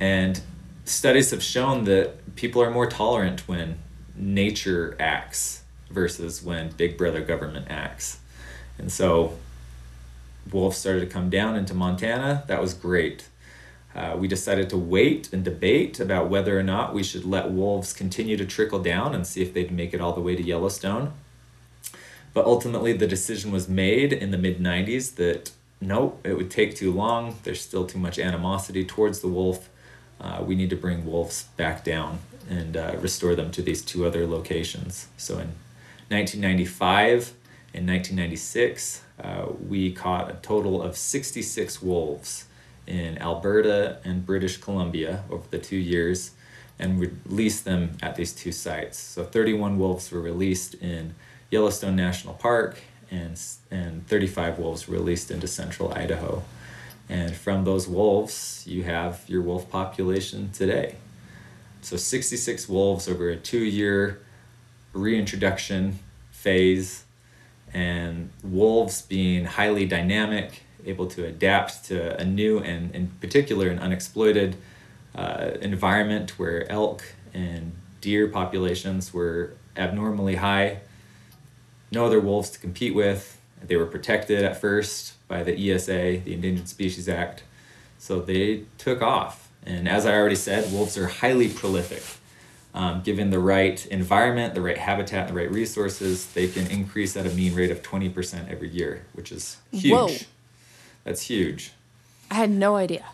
B: And studies have shown that people are more tolerant when nature acts versus when Big Brother government acts. And so wolves started to come down into Montana. That was great. Uh, we decided to wait and debate about whether or not we should let wolves continue to trickle down and see if they'd make it all the way to Yellowstone. But ultimately, the decision was made in the mid 90s that no, it would take too long. There's still too much animosity towards the wolf. Uh, we need to bring wolves back down and uh, restore them to these two other locations. So in 1995 and 1996, uh, we caught a total of 66 wolves in Alberta and British Columbia over the two years and released them at these two sites. So 31 wolves were released in Yellowstone National Park and, and 35 wolves released into central Idaho. And from those wolves, you have your wolf population today. So 66 wolves over a two year reintroduction phase, and wolves being highly dynamic, able to adapt to a new and, in particular, an unexploited uh, environment where elk and deer populations were abnormally high. No other wolves to compete with. They were protected at first by the ESA, the Endangered Species Act. So they took off. And as I already said, wolves are highly prolific. Um, given the right environment, the right habitat, the right resources, they can increase at a mean rate of 20% every year, which is huge. Whoa. That's huge.
A: I had no idea.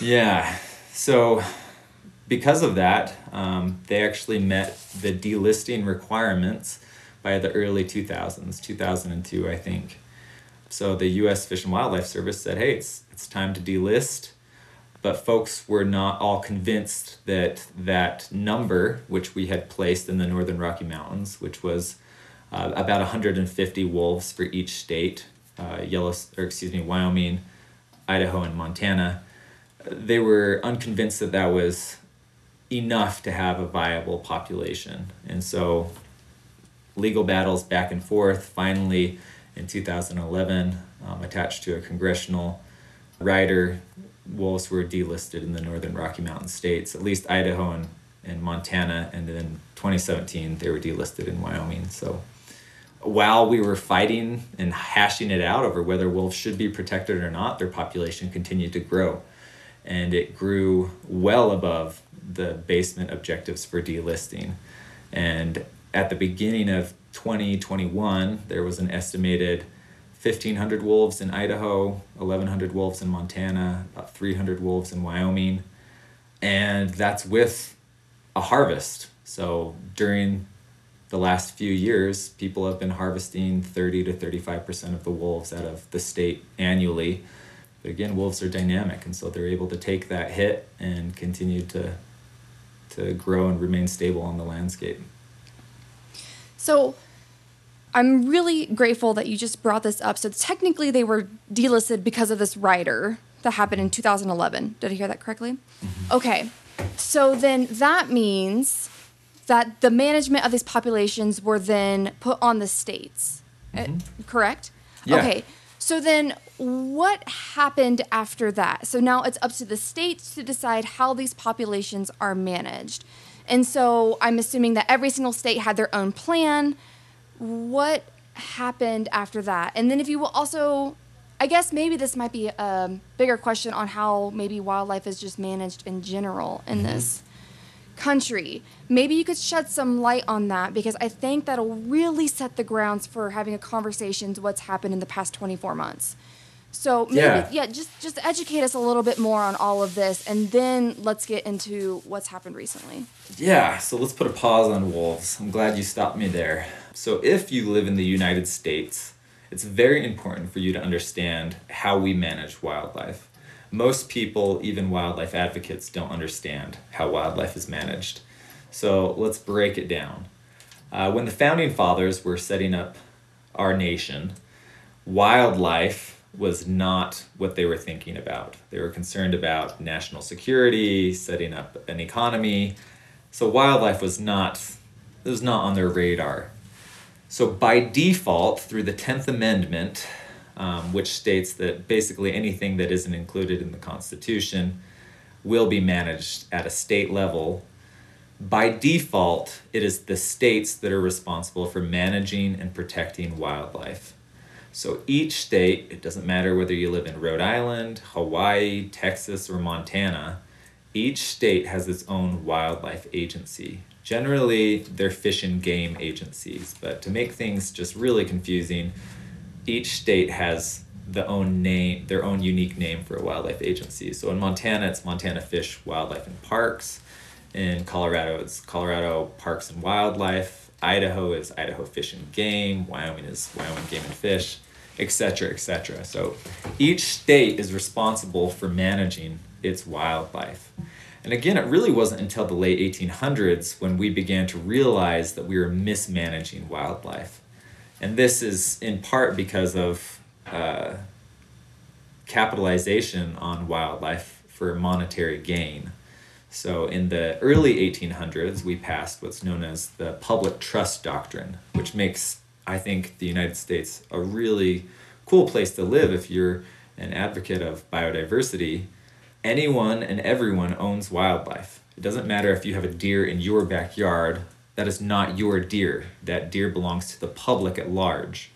B: yeah. So, because of that, um, they actually met the delisting requirements by the early 2000s, 2002, I think. So, the U.S. Fish and Wildlife Service said, hey, it's, it's time to delist. But folks were not all convinced that that number, which we had placed in the Northern Rocky Mountains, which was uh, about 150 wolves for each state, uh, Yellow, or excuse me, Wyoming, Idaho, and Montana, they were unconvinced that that was enough to have a viable population. And so legal battles back and forth, finally in 2011, um, attached to a congressional rider, wolves were delisted in the northern Rocky Mountain states, at least Idaho and, and Montana, and then 2017 they were delisted in Wyoming. So while we were fighting and hashing it out over whether wolves should be protected or not, their population continued to grow. And it grew well above the basement objectives for delisting. And at the beginning of 2021, there was an estimated 1,500 wolves in Idaho, 1,100 wolves in Montana, about 300 wolves in Wyoming. And that's with a harvest. So during the last few years, people have been harvesting 30 to 35% of the wolves out of the state annually. But again, wolves are dynamic, and so they're able to take that hit and continue to, to grow and remain stable on the landscape.
A: So, I'm really grateful that you just brought this up. So, technically, they were delisted because of this rider that happened in 2011. Did I hear that correctly? Mm-hmm. Okay. So, then that means that the management of these populations were then put on the states. Uh, mm-hmm. Uh, correct?
B: Yeah.
A: Okay. So then what happened after that? So now it's up to the states to decide how these populations are managed. And so I'm assuming that every single state had their own plan. What happened after that? And then if you will also I guess maybe this might be a bigger question on how maybe wildlife is just managed in general in mm-hmm. this country. Maybe you could shed some light on that because I think that'll really set the grounds for having a conversation to what's happened in the past 24 months. So maybe yeah. yeah, just just educate us a little bit more on all of this and then let's get into what's happened recently.
B: Yeah, so let's put a pause on wolves. I'm glad you stopped me there. So if you live in the United States, it's very important for you to understand how we manage wildlife most people, even wildlife advocates, don't understand how wildlife is managed. So let's break it down. Uh, when the founding fathers were setting up our nation, wildlife was not what they were thinking about. They were concerned about national security, setting up an economy. So wildlife was not it was not on their radar. So by default, through the 10th Amendment, um, which states that basically anything that isn't included in the Constitution will be managed at a state level by default, it is the states that are responsible for managing and protecting wildlife. So each state, it doesn't matter whether you live in Rhode Island, Hawaii, Texas, or Montana, each state has its own wildlife agency. Generally, they're fish and game agencies, but to make things just really confusing, each state has the own name, their own unique name for a wildlife agency. So in Montana, it's Montana Fish, Wildlife and Parks. In Colorado, it's Colorado Parks and Wildlife. Idaho is Idaho Fish and Game. Wyoming is Wyoming Game and Fish, etc., etc. So each state is responsible for managing its wildlife. And again, it really wasn't until the late 1800s when we began to realize that we were mismanaging wildlife. And this is in part because of uh, capitalization on wildlife for monetary gain. So in the early 1800s, we passed what's known as the public trust doctrine, which makes, I think, the United States a really cool place to live if you're an advocate of biodiversity anyone and everyone owns wildlife. It doesn't matter if you have a deer in your backyard, that is not your deer. That deer belongs to the public at large.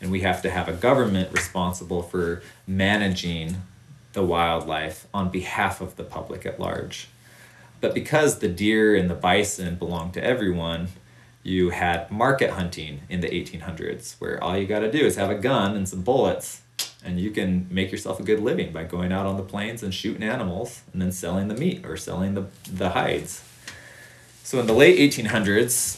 B: And we have to have a government responsible for managing the wildlife on behalf of the public at large. But because the deer and the bison belong to everyone, you had market hunting in the 1800s, where all you got to do is have a gun and some bullets and you can make yourself a good living by going out on the plains and shooting animals and then selling the meat or selling the, the hides. So in the late 1800s,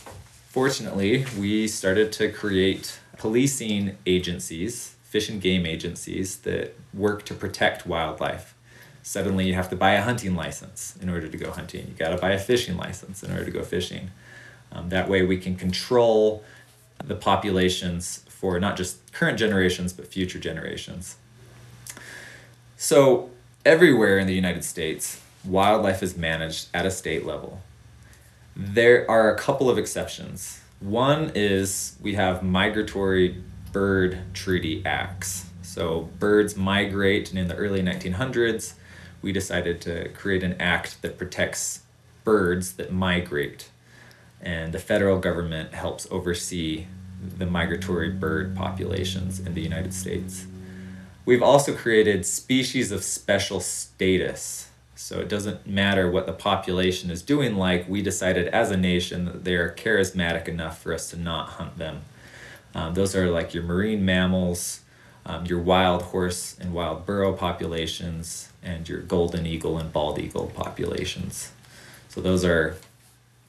B: fortunately, we started to create policing agencies, fish and game agencies that work to protect wildlife. Suddenly, you have to buy a hunting license in order to go hunting. You got to buy a fishing license in order to go fishing. Um, that way, we can control the populations for not just current generations, but future generations. So, everywhere in the United States, wildlife is managed at a state level. There are a couple of exceptions. One is we have migratory bird treaty acts. So, birds migrate, and in the early 1900s, we decided to create an act that protects birds that migrate. And the federal government helps oversee the migratory bird populations in the United States. We've also created species of special status. So it doesn't matter what the population is doing like, we decided as a nation that they're charismatic enough for us to not hunt them. Um, those are like your marine mammals, um, your wild horse and wild burro populations, and your golden eagle and bald eagle populations. So those are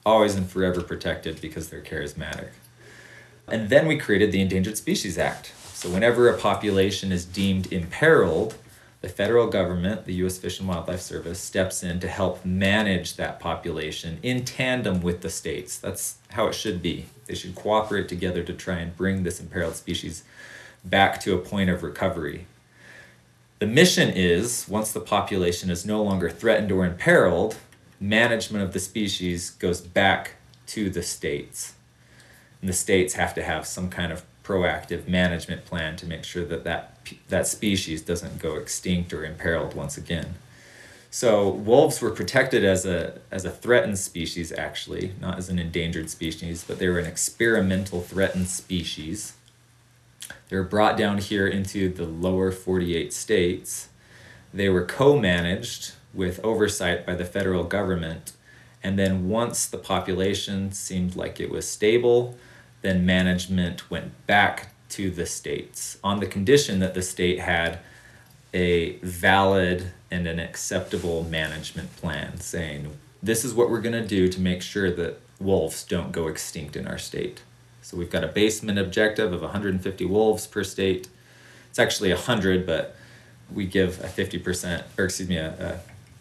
B: always and forever protected because they're charismatic. And then we created the Endangered Species Act. So whenever a population is deemed imperiled, the federal government, the U.S. Fish and Wildlife Service, steps in to help manage that population in tandem with the states. That's how it should be. They should cooperate together to try and bring this imperiled species back to a point of recovery. The mission is once the population is no longer threatened or imperiled, management of the species goes back to the states the states have to have some kind of proactive management plan to make sure that that, that species doesn't go extinct or imperiled once again. So wolves were protected as a as a threatened species actually, not as an endangered species, but they were an experimental threatened species. They were brought down here into the lower 48 states. They were co-managed with oversight by the federal government. And then once the population seemed like it was stable, then management went back to the states on the condition that the state had a valid and an acceptable management plan saying this is what we're going to do to make sure that wolves don't go extinct in our state. So we've got a basement objective of 150 wolves per state. It's actually 100, but we give a 50%, or excuse me, a,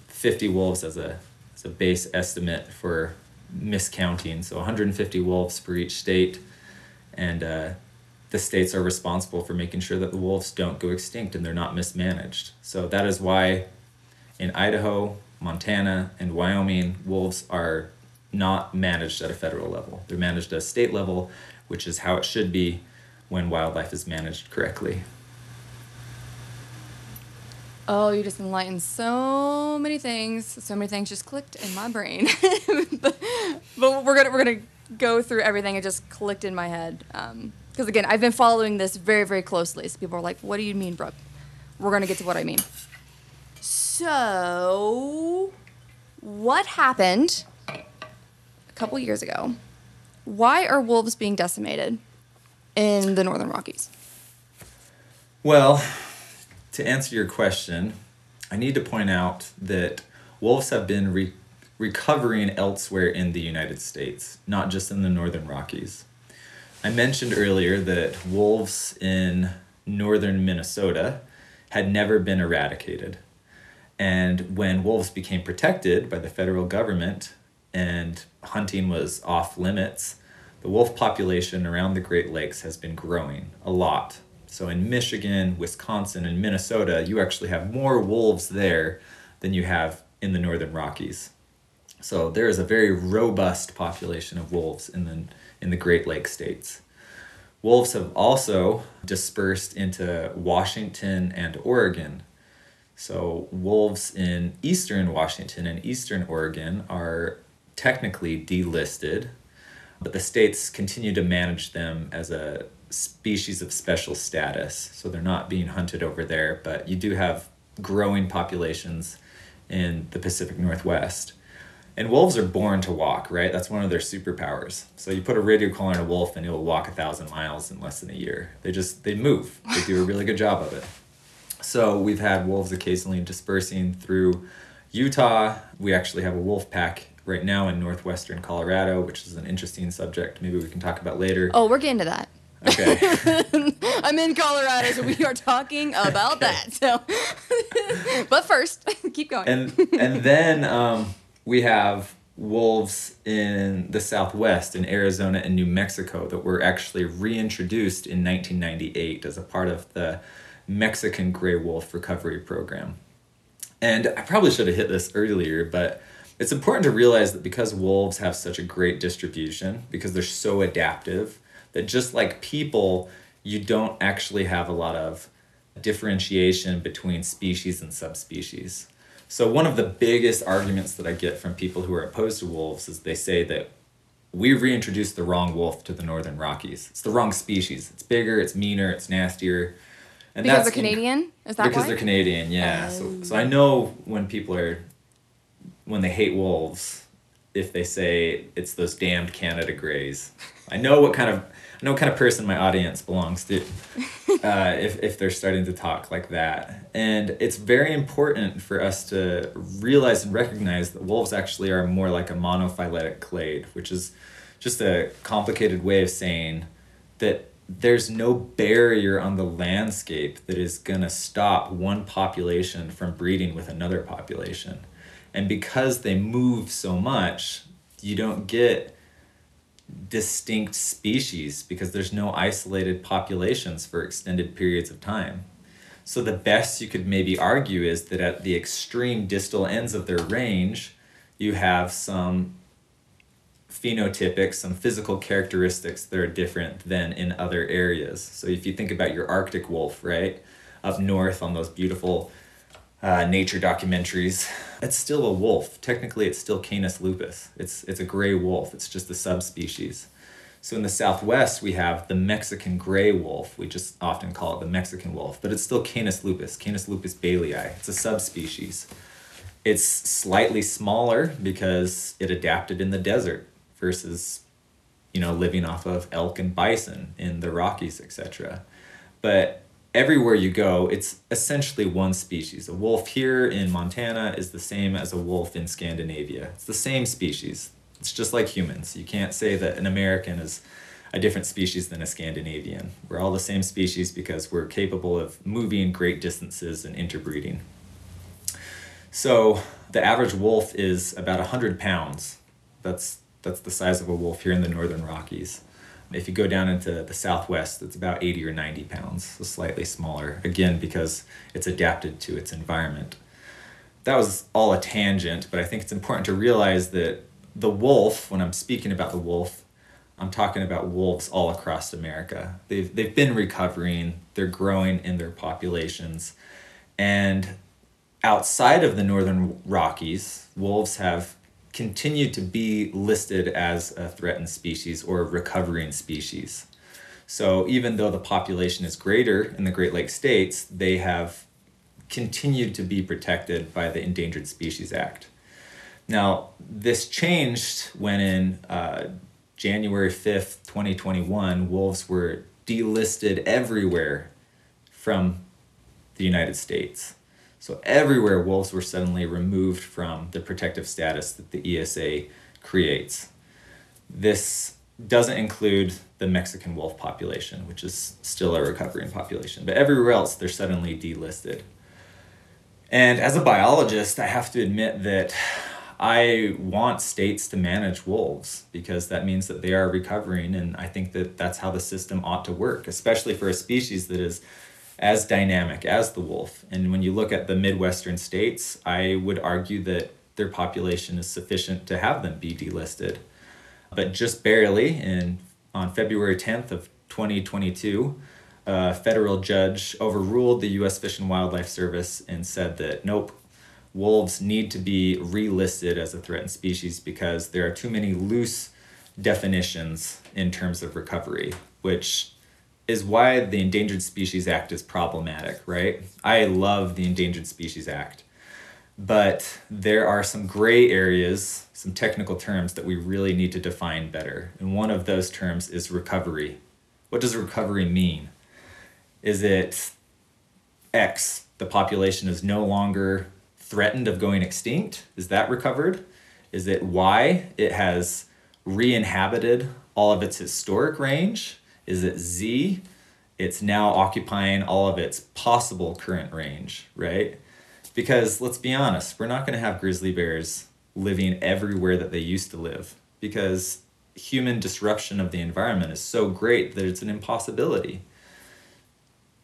B: a 50 wolves as a, as a base estimate for miscounting. So 150 wolves per each state and uh, the states are responsible for making sure that the wolves don't go extinct and they're not mismanaged. So that is why in Idaho, Montana, and Wyoming, wolves are not managed at a federal level. They're managed at a state level, which is how it should be when wildlife is managed correctly.
A: Oh, you just enlightened so many things. So many things just clicked in my brain. but, but we're gonna we're gonna go through everything. It just clicked in my head. Um, because again, I've been following this very very closely. So people are like, "What do you mean, Brooke?" We're gonna get to what I mean. So, what happened a couple years ago? Why are wolves being decimated in the Northern Rockies?
B: Well, to answer your question, I need to point out that wolves have been re- recovering elsewhere in the United States, not just in the Northern Rockies. I mentioned earlier that wolves in northern Minnesota had never been eradicated. And when wolves became protected by the federal government and hunting was off limits, the wolf population around the Great Lakes has been growing a lot so in Michigan, Wisconsin, and Minnesota, you actually have more wolves there than you have in the northern Rockies. So there is a very robust population of wolves in the in the Great Lakes states. Wolves have also dispersed into Washington and Oregon. So wolves in eastern Washington and eastern Oregon are technically delisted, but the states continue to manage them as a species of special status. So they're not being hunted over there, but you do have growing populations in the Pacific Northwest. And wolves are born to walk, right? That's one of their superpowers. So you put a radio collar on a wolf and it'll walk a thousand miles in less than a year. They just they move. They do a really good job of it. So we've had wolves occasionally dispersing through Utah. We actually have a wolf pack right now in northwestern Colorado, which is an interesting subject. Maybe we can talk about later.
A: Oh, we're getting to that.
B: Okay.
A: I'm in Colorado, so we are talking about okay. that. So, but first, keep going.
B: And and then um, we have wolves in the Southwest, in Arizona and New Mexico, that were actually reintroduced in 1998 as a part of the Mexican gray wolf recovery program. And I probably should have hit this earlier, but it's important to realize that because wolves have such a great distribution, because they're so adaptive, that just like people, you don't actually have a lot of differentiation between species and subspecies. So, one of the biggest arguments that I get from people who are opposed to wolves is they say that we reintroduced the wrong wolf to the Northern Rockies. It's the wrong species. It's bigger, it's meaner, it's nastier.
A: And because they're Canadian? Is that
B: because
A: why?
B: they're Canadian, yeah. So, so I oh. know when people are, when they hate wolves, if they say it's those damned Canada Greys. I know what kind of I know what kind of person my audience belongs to uh, if, if they're starting to talk like that. And it's very important for us to realize and recognize that wolves actually are more like a monophyletic clade, which is just a complicated way of saying that there's no barrier on the landscape that is going to stop one population from breeding with another population. And because they move so much, you don't get distinct species because there's no isolated populations for extended periods of time. So the best you could maybe argue is that at the extreme distal ends of their range, you have some phenotypic, some physical characteristics that are different than in other areas. So if you think about your Arctic wolf, right, up north on those beautiful uh, nature documentaries. It's still a wolf. Technically, it's still Canis lupus. It's it's a gray wolf. It's just a subspecies. So in the Southwest, we have the Mexican gray wolf. We just often call it the Mexican wolf, but it's still Canis lupus, Canis lupus baileyi. It's a subspecies. It's slightly smaller because it adapted in the desert versus, you know, living off of elk and bison in the Rockies, etc. But everywhere you go, it's essentially one species. A wolf here in Montana is the same as a wolf in Scandinavia. It's the same species. It's just like humans. You can't say that an American is a different species than a Scandinavian. We're all the same species because we're capable of moving great distances and interbreeding. So the average wolf is about 100 pounds. That's, that's the size of a wolf here in the northern Rockies. If you go down into the southwest, it's about 80 or 90 pounds, so slightly smaller, again, because it's adapted to its environment. That was all a tangent, but I think it's important to realize that the wolf, when I'm speaking about the wolf, I'm talking about wolves all across America. They've, they've been recovering, they're growing in their populations. And outside of the northern Rockies, wolves have continued to be listed as a threatened species or a recovering species. So even though the population is greater in the Great Lakes states, they have continued to be protected by the Endangered Species Act. Now, this changed when in uh, January 5th, 2021, wolves were delisted everywhere from the United States. So, everywhere wolves were suddenly removed from the protective status that the ESA creates. This doesn't include the Mexican wolf population, which is still a recovering population, but everywhere else they're suddenly delisted. And as a biologist, I have to admit that I want states to manage wolves because that means that they are recovering, and I think that that's how the system ought to work, especially for a species that is as dynamic as the wolf. And when you look at the Midwestern states, I would argue that their population is sufficient to have them be delisted. But just barely, in on February 10th of 2022, a federal judge overruled the U.S. Fish and Wildlife Service and said that nope, wolves need to be relisted as a threatened species because there are too many loose definitions in terms of recovery, which is why the Endangered Species Act is problematic, right? I love the Endangered Species Act, but there are some gray areas, some technical terms that we really need to define better. And one of those terms is recovery. What does recovery mean? Is it X, the population is no longer threatened of going extinct? Is that recovered? Is it Y? It has re inhabited all of its historic range? Is it Z? It's now occupying all of its possible current range, right? Because let's be honest, we're not going to have grizzly bears living everywhere that they used to live because human disruption of the environment is so great that it's an impossibility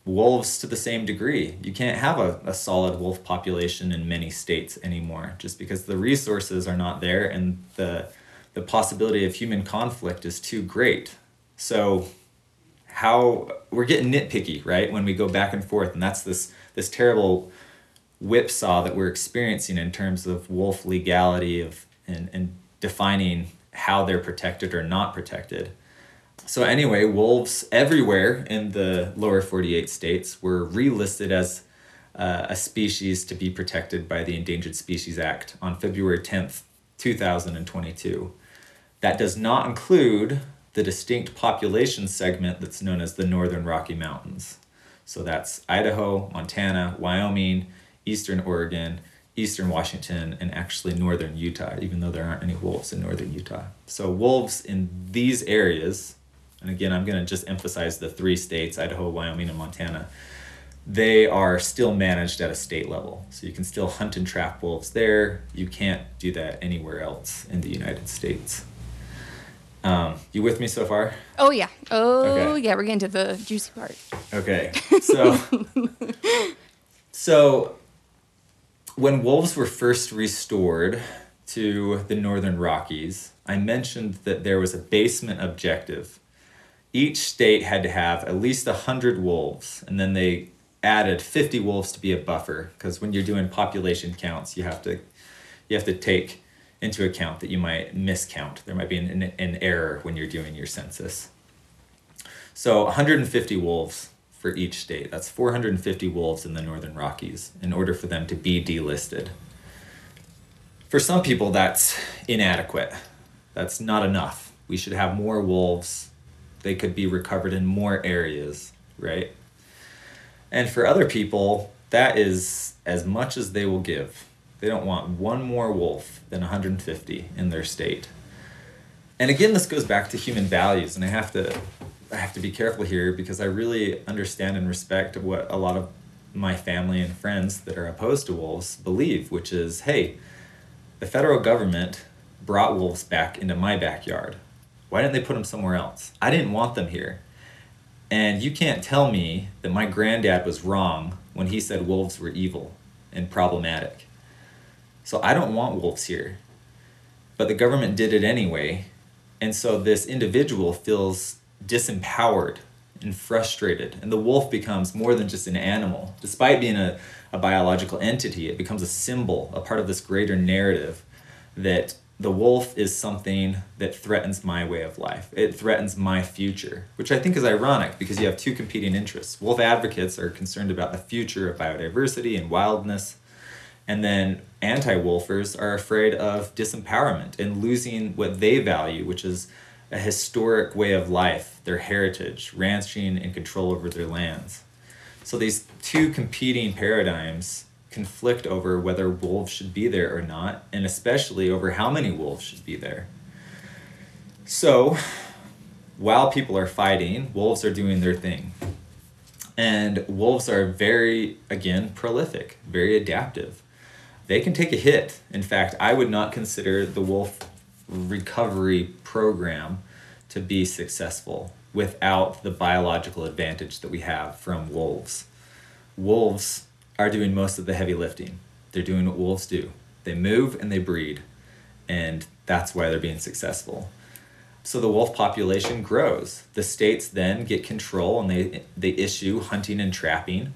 B: wolves to the same degree. You can't have a, a solid wolf population in many states anymore just because the resources are not there and the the possibility of human conflict is too great. So how we're getting nitpicky, right? When we go back and forth and that's this this terrible whipsaw that we're experiencing in terms of wolf legality of and, and defining how they're protected or not protected so anyway, wolves everywhere in the lower 48 states were relisted as uh, a species to be protected by the Endangered Species Act on February 10th, 2022. That does not include the distinct population segment that's known as the Northern Rocky Mountains. So that's Idaho, Montana, Wyoming, Eastern Oregon, Eastern Washington, and actually Northern Utah, even though there aren't any wolves in Northern Utah. So wolves in these areas and again, I'm going to just emphasize the three states Idaho, Wyoming, and Montana. They are still managed at a state level. So you can still hunt and trap wolves there. You can't do that anywhere else in the United States. Um, you with me so far?
A: Oh, yeah. Oh, okay. yeah. We're getting to the juicy part.
B: Okay. So, so when wolves were first restored to the Northern Rockies, I mentioned that there was a basement objective each state had to have at least 100 wolves and then they added 50 wolves to be a buffer because when you're doing population counts you have to you have to take into account that you might miscount. There might be an, an error when you're doing your census. So 150 wolves for each state. That's 450 wolves in the northern rockies in order for them to be delisted. For some people that's inadequate. That's not enough. We should have more wolves. They could be recovered in more areas, right? And for other people, that is as much as they will give. They don't want one more wolf than 150 in their state. And again, this goes back to human values, and I have to I have to be careful here because I really understand and respect what a lot of my family and friends that are opposed to wolves believe, which is, hey, the federal government brought wolves back into my backyard. Why didn't they put them somewhere else? I didn't want them here. And you can't tell me that my granddad was wrong when he said wolves were evil and problematic. So I don't want wolves here. But the government did it anyway. And so this individual feels disempowered and frustrated. And the wolf becomes more than just an animal. Despite being a, a biological entity, it becomes a symbol, a part of this greater narrative that the wolf is something that threatens my way of life. It threatens my future, which I think is ironic because you have two competing interests. Wolf advocates are concerned about the future of biodiversity and wildness, and then anti wolfers are afraid of disempowerment and losing what they value, which is a historic way of life, their heritage, ranching, and control over their lands. So these two competing paradigms conflict over whether wolves should be there or not, and especially over how many wolves should be there. So, while people are fighting, wolves are doing their thing. And wolves are very, again, prolific, very adaptive. They can take a hit. In fact, I would not consider the wolf recovery program to be successful without the biological advantage that we have from wolves. Wolves are doing most of the heavy lifting. They're doing what wolves do. They move and they breed, and that's why they're being successful. So the wolf population grows. The states then get control and they they issue hunting and trapping.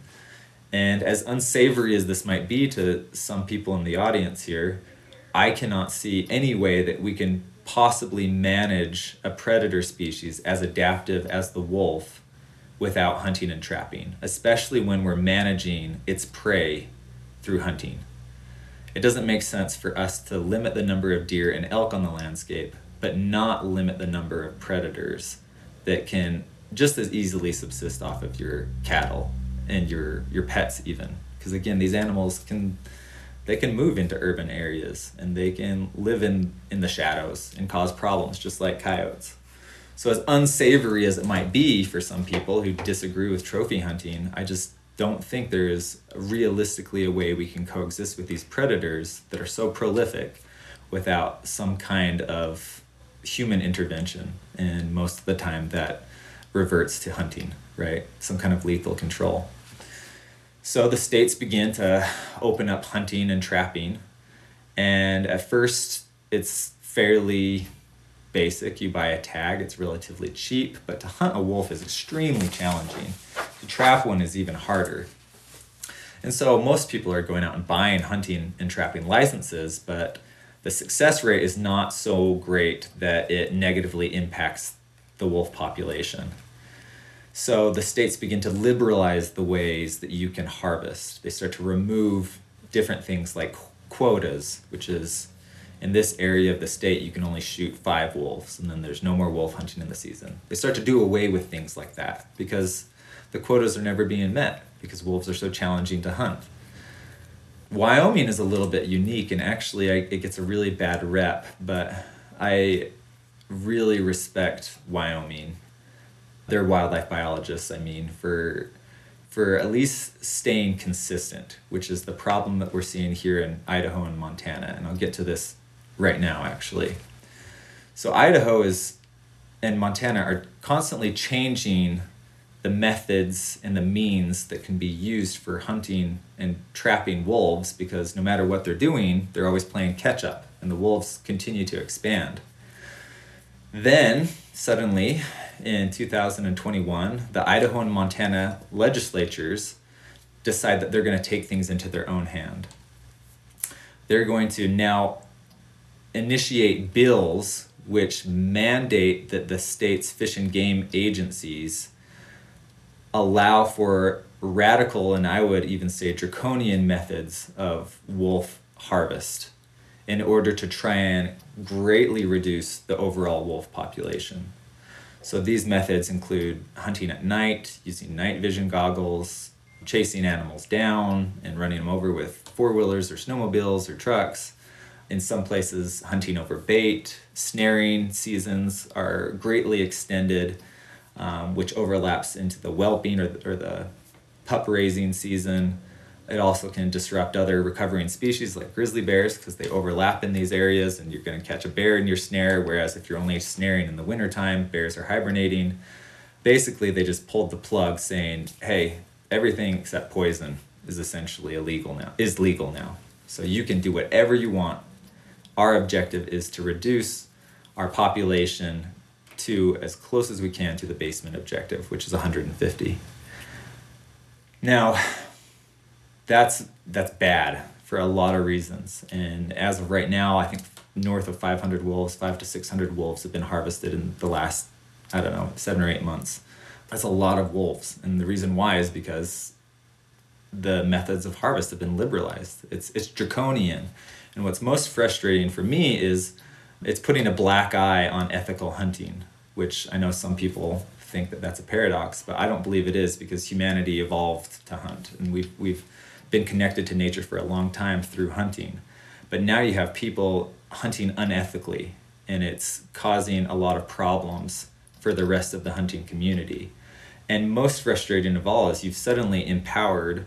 B: And as unsavory as this might be to some people in the audience here, I cannot see any way that we can possibly manage a predator species as adaptive as the wolf without hunting and trapping, especially when we're managing its prey through hunting. It doesn't make sense for us to limit the number of deer and elk on the landscape, but not limit the number of predators that can just as easily subsist off of your cattle and your your pets even because again these animals can they can move into urban areas and they can live in in the shadows and cause problems just like coyotes so, as unsavory as it might be for some people who disagree with trophy hunting, I just don't think there is realistically a way we can coexist with these predators that are so prolific without some kind of human intervention. And most of the time, that reverts to hunting, right? Some kind of lethal control. So the states began to open up hunting and trapping. And at first, it's fairly basic. You buy a tag, it's relatively cheap, but to hunt a wolf is extremely challenging. To trap one is even harder. And so most people are going out and buying hunting and trapping licenses, but the success rate is not so great that it negatively impacts the wolf population. So the states begin to liberalize the ways that you can harvest. They start to remove different things like quotas, which is in this area of the state you can only shoot five wolves and then there's no more wolf hunting in the season. They start to do away with things like that because the quotas are never being met because wolves are so challenging to hunt. Wyoming is a little bit unique and actually I, it gets a really bad rep but i really respect wyoming their wildlife biologists i mean for for at least staying consistent, which is the problem that we're seeing here in Idaho and Montana. And I'll get to this right now, actually. So Idaho is and Montana are constantly changing the methods and the means that can be used for hunting and trapping wolves because no matter what they're doing, they're always playing catch up and the wolves continue to expand. Then, suddenly, in 2021, the Idaho and Montana legislatures decide that they're going to take things into their own hand. They're going to now initiate bills which mandate that the state's fish and game agencies allow for radical and I would even say draconian methods of wolf harvest in order to try and greatly reduce the overall wolf population. So these methods include hunting at night, using night vision goggles, chasing animals down and running them over with four wheelers or snowmobiles or trucks, in some places hunting over bait snaring seasons are greatly extended um, which overlaps into the whelping or the, or the pup raising season it also can disrupt other recovering species like grizzly bears because they overlap in these areas and you're going to catch a bear in your snare whereas if you're only snaring in the wintertime bears are hibernating. Basically they just pulled the plug saying hey everything except poison is essentially illegal now is legal now. So you can do whatever you want. Our objective is to reduce our population to as close as we can to the basement objective, which is 150. Now, that's that's bad for a lot of reasons. And as of right now, I think north of 500 wolves, five to 600 wolves have been harvested in the last, I don't know, seven or eight months. That's a lot of wolves. And the reason why is because the methods of harvest have been liberalized. It's, it's draconian. And what's most frustrating for me is it's putting a black eye on ethical hunting, which I know some people think that that's a paradox, but I don't believe it is because humanity evolved to hunt. And we've, we've been connected to nature for a long time through hunting. But now you have people hunting unethically, and it's causing a lot of problems for the rest of the hunting community. And most frustrating of all is you've suddenly empowered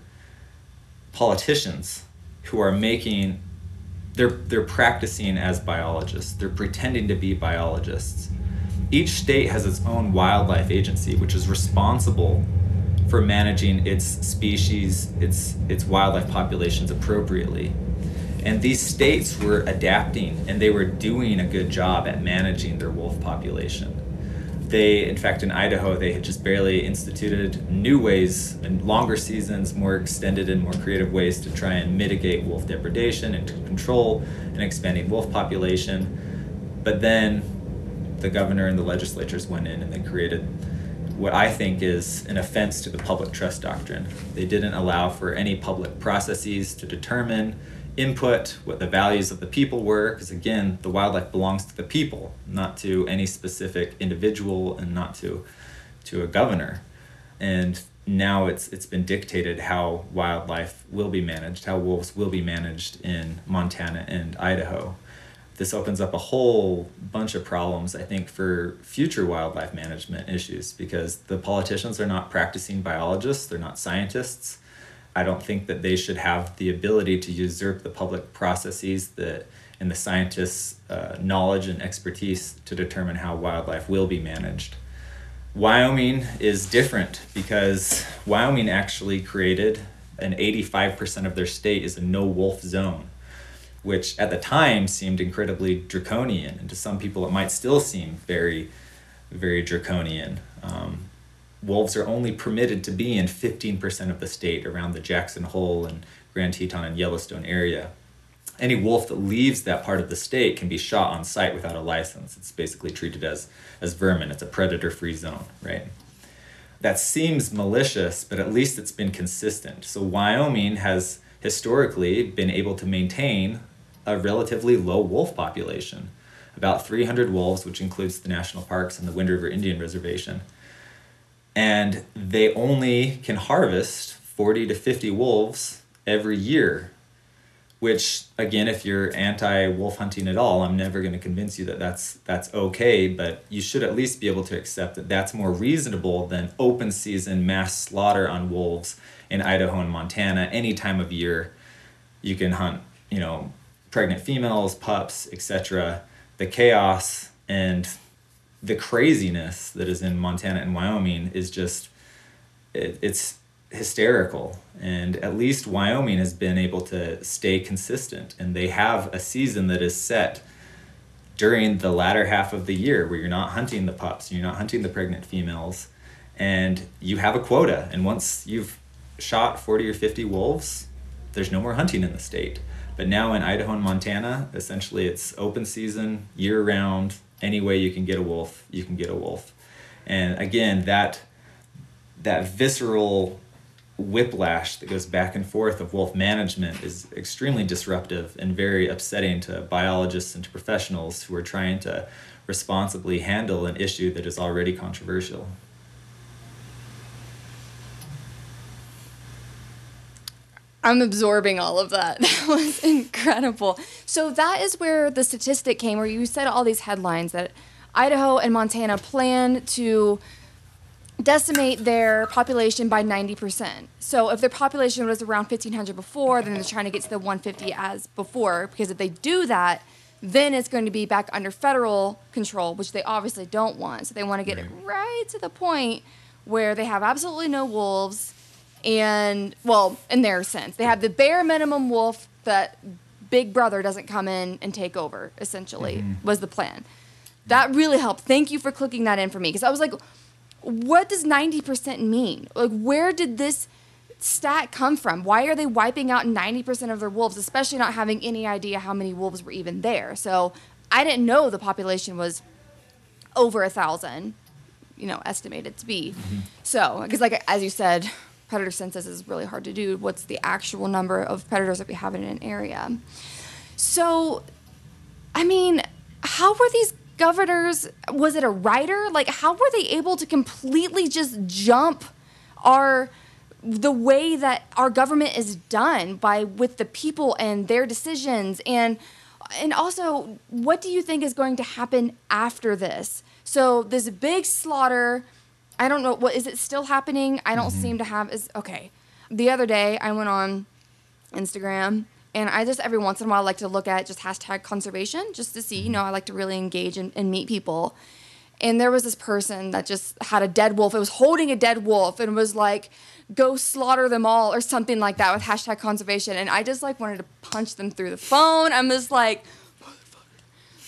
B: politicians who are making they're they're practicing as biologists. They're pretending to be biologists. Each state has its own wildlife agency which is responsible for managing its species, its its wildlife populations appropriately. And these states were adapting and they were doing a good job at managing their wolf population. They, in fact, in Idaho, they had just barely instituted new ways and longer seasons, more extended and more creative ways to try and mitigate wolf depredation and to control an expanding wolf population. But then the governor and the legislatures went in and they created what I think is an offense to the public trust doctrine. They didn't allow for any public processes to determine input, what the values of the people were, because again, the wildlife belongs to the people, not to any specific individual and not to to a governor. And now it's it's been dictated how wildlife will be managed, how wolves will be managed in Montana and Idaho. This opens up a whole bunch of problems, I think, for future wildlife management issues because the politicians are not practicing biologists, they're not scientists I don't think that they should have the ability to usurp the public processes that and the scientists' uh, knowledge and expertise to determine how wildlife will be managed. Wyoming is different because Wyoming actually created an 85% of their state is a no wolf zone, which at the time seemed incredibly draconian. And to some people, it might still seem very, very draconian. Um, wolves are only permitted to be in 15% of the state around the Jackson Hole and Grand Teton and Yellowstone area. Any wolf that leaves that part of the state can be shot on sight without a license. It's basically treated as, as vermin. It's a predator free zone, right? That seems malicious, but at least it's been consistent. So Wyoming has historically been able to maintain a relatively low wolf population about 300 wolves, which includes the national parks and the Wind River Indian Reservation. And they only can harvest 40 to 50 wolves every year which again if you're anti wolf hunting at all i'm never going to convince you that that's that's okay but you should at least be able to accept that that's more reasonable than open season mass slaughter on wolves in idaho and montana. Any time of year you can hunt you know pregnant females pups etc the chaos and the craziness that is in Montana and Wyoming is just it, it's hysterical. And at least Wyoming has been able to stay consistent. And they have a season that is set during the latter half of the year where you're not hunting the pups you're not hunting the pregnant females and you have a quota. And once you've shot 40 or 50 wolves there's no more hunting in the state but now in Idaho and Montana essentially it's open season year round any way you can get a wolf, you can get a wolf. And again, that that visceral whiplash that goes back and forth of wolf management is extremely disruptive and very upsetting to biologists and to professionals who are trying to responsibly handle an issue that is already controversial.
A: I'm absorbing all of that. That was incredible. So that is where the statistic came, where you said all these headlines that Idaho and Montana plan to decimate their population by 90%. So if their population was around 1500 before, then they're trying to get to the 150 as before because if they do that, then it's going to be back under federal control, which they obviously don't want. So they want to get it right to the point where they have absolutely no wolves and well, in their sense, they have the bare minimum wolf that Big Brother doesn't come in and take over. Essentially, mm-hmm. was the plan. That really helped. Thank you for clicking that in for me because I was like, what does 90% mean? Like, where did this stat come from? Why are they wiping out 90% of their wolves, especially not having any idea how many wolves were even there? So I didn't know the population was over a thousand, you know, estimated to be. Mm-hmm. So, because like as you said, predator census is really hard to do. What's the actual number of predators that we have in an area? So, I mean, how were these governors? Was it a writer? Like, how were they able to completely just jump our the way that our government is done by with the people and their decisions and and also what do you think is going to happen after this so this big slaughter i don't know what is it still happening i don't mm-hmm. seem to have is okay the other day i went on instagram and i just every once in a while like to look at just hashtag conservation just to see you know i like to really engage and, and meet people and there was this person that just had a dead wolf it was holding a dead wolf and was like go slaughter them all or something like that with hashtag conservation. And I just like wanted to punch them through the phone. I'm just like,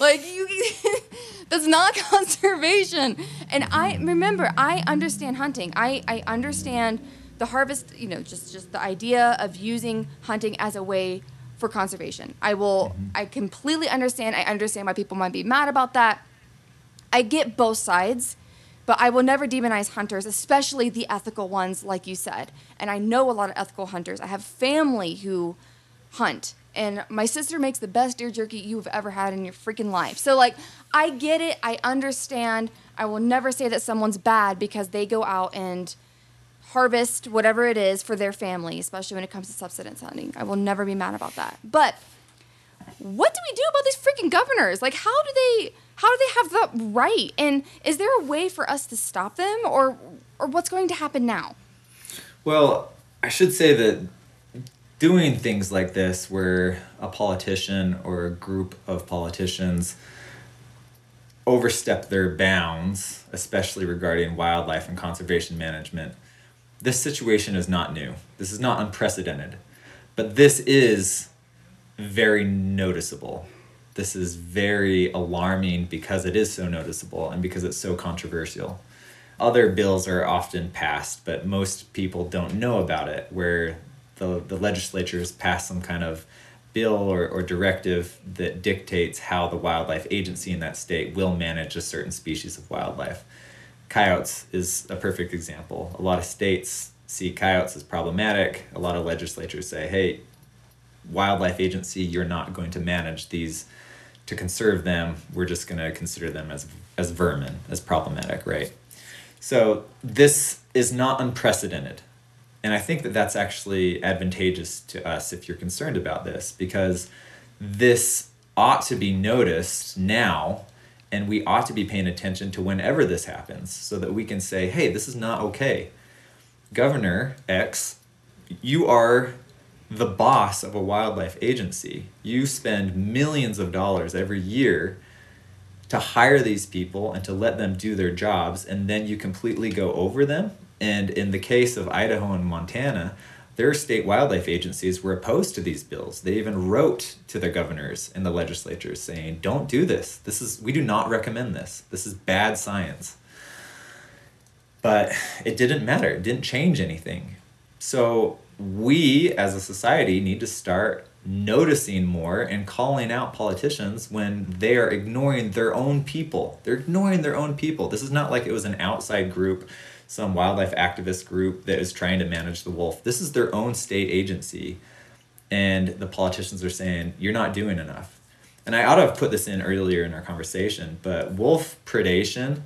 A: like you that's not conservation. And I remember I understand hunting. I, I understand the harvest, you know, just just the idea of using hunting as a way for conservation. I will mm-hmm. I completely understand. I understand why people might be mad about that. I get both sides. But I will never demonize hunters, especially the ethical ones, like you said. And I know a lot of ethical hunters. I have family who hunt. And my sister makes the best deer jerky you've ever had in your freaking life. So, like, I get it. I understand. I will never say that someone's bad because they go out and harvest whatever it is for their family, especially when it comes to subsistence hunting. I will never be mad about that. But what do we do about these freaking governors? Like, how do they how do they have that right? And is there a way for us to stop them, or or what's going to happen now?
B: Well, I should say that doing things like this, where a politician or a group of politicians overstep their bounds, especially regarding wildlife and conservation management, this situation is not new. This is not unprecedented. But this is very noticeable this is very alarming because it is so noticeable and because it's so controversial. Other bills are often passed, but most people don't know about it, where the, the legislatures pass some kind of bill or, or directive that dictates how the wildlife agency in that state will manage a certain species of wildlife. Coyotes is a perfect example. A lot of states see coyotes as problematic. A lot of legislatures say, hey, wildlife agency, you're not going to manage these to conserve them, we're just going to consider them as as vermin, as problematic, right? So this is not unprecedented. And I think that that's actually advantageous to us if you're concerned about this because this ought to be noticed now and we ought to be paying attention to whenever this happens so that we can say, hey, this is not okay. Governor X, you are the boss of a wildlife agency. You spend millions of dollars every year to hire these people and to let them do their jobs, and then you completely go over them. And in the case of Idaho and Montana, their state wildlife agencies were opposed to these bills. They even wrote to their governors and the legislatures saying, "Don't do this. This is we do not recommend this. This is bad science." But it didn't matter. It didn't change anything. So we as a society need to start noticing more and calling out politicians when they are ignoring their own people. They're ignoring their own people. This is not like it was an outside group, some wildlife activist group that is trying to manage the wolf. This is their own state agency. And the politicians are saying, you're not doing enough. And I ought to have put this in earlier in our conversation, but wolf predation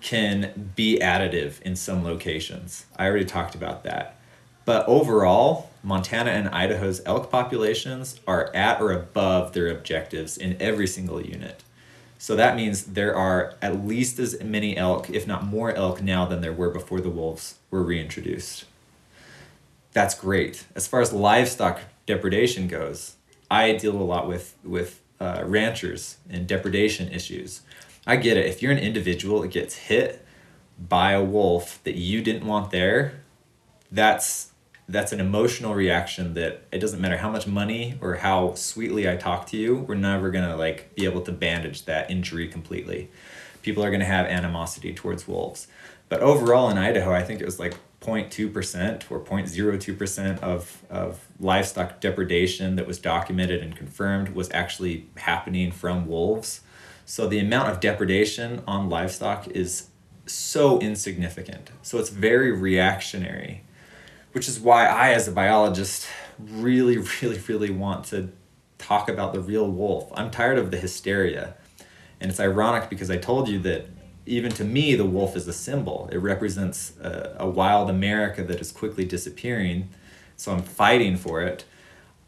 B: can be additive in some locations. I already talked about that but overall, Montana and Idaho's elk populations are at or above their objectives in every single unit. So that means there are at least as many elk, if not more elk now than there were before the wolves were reintroduced. That's great. As far as livestock depredation goes, I deal a lot with, with uh, ranchers and depredation issues. I get it. If you're an individual that gets hit by a wolf that you didn't want there, that's that's an emotional reaction that it doesn't matter how much money or how sweetly I talk to you, we're never gonna like be able to bandage that injury completely. People are gonna have animosity towards wolves. But overall in Idaho, I think it was like 0.2% or 0.02% of, of livestock depredation that was documented and confirmed was actually happening from wolves. So the amount of depredation on livestock is so insignificant. So it's very reactionary which is why I, as a biologist, really, really, really want to talk about the real wolf. I'm tired of the hysteria. And it's ironic because I told you that even to me, the wolf is a symbol. It represents a, a wild America that is quickly disappearing. So I'm fighting for it.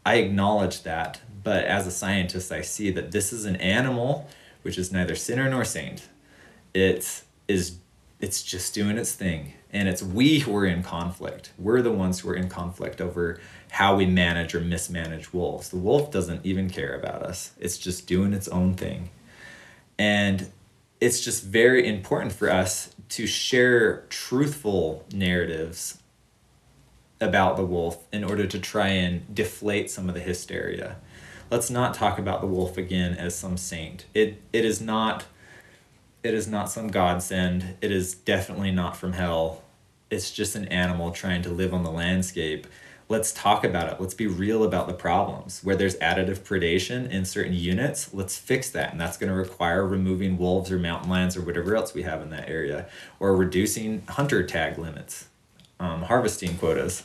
B: I acknowledge that. But as a scientist, I see that this is an animal which is neither sinner nor saint. It is it's just doing its thing. And it's we who are in conflict. We're the ones who are in conflict over how we manage or mismanage wolves. The wolf doesn't even care about us. It's just doing its own thing. And it's just very important for us to share truthful narratives about the wolf in order to try and deflate some of the hysteria. Let's not talk about the wolf again as some saint. It it is not it is not some godsend. It is definitely not from hell. It's just an animal trying to live on the landscape. Let's talk about it. Let's be real about the problems. Where there's additive predation in certain units, let's fix that. And that's going to require removing wolves or mountain lions or whatever else we have in that area, or reducing hunter tag limits, um, harvesting quotas.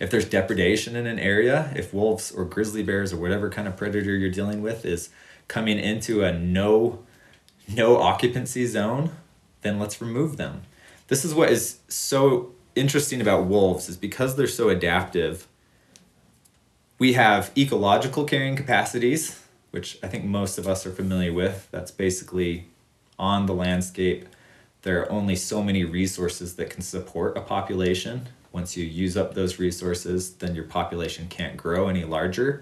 B: If there's depredation in an area, if wolves or grizzly bears or whatever kind of predator you're dealing with is coming into a no no occupancy zone, then let's remove them. This is what is so interesting about wolves is because they're so adaptive. We have ecological carrying capacities, which I think most of us are familiar with. That's basically on the landscape. There are only so many resources that can support a population. Once you use up those resources, then your population can't grow any larger.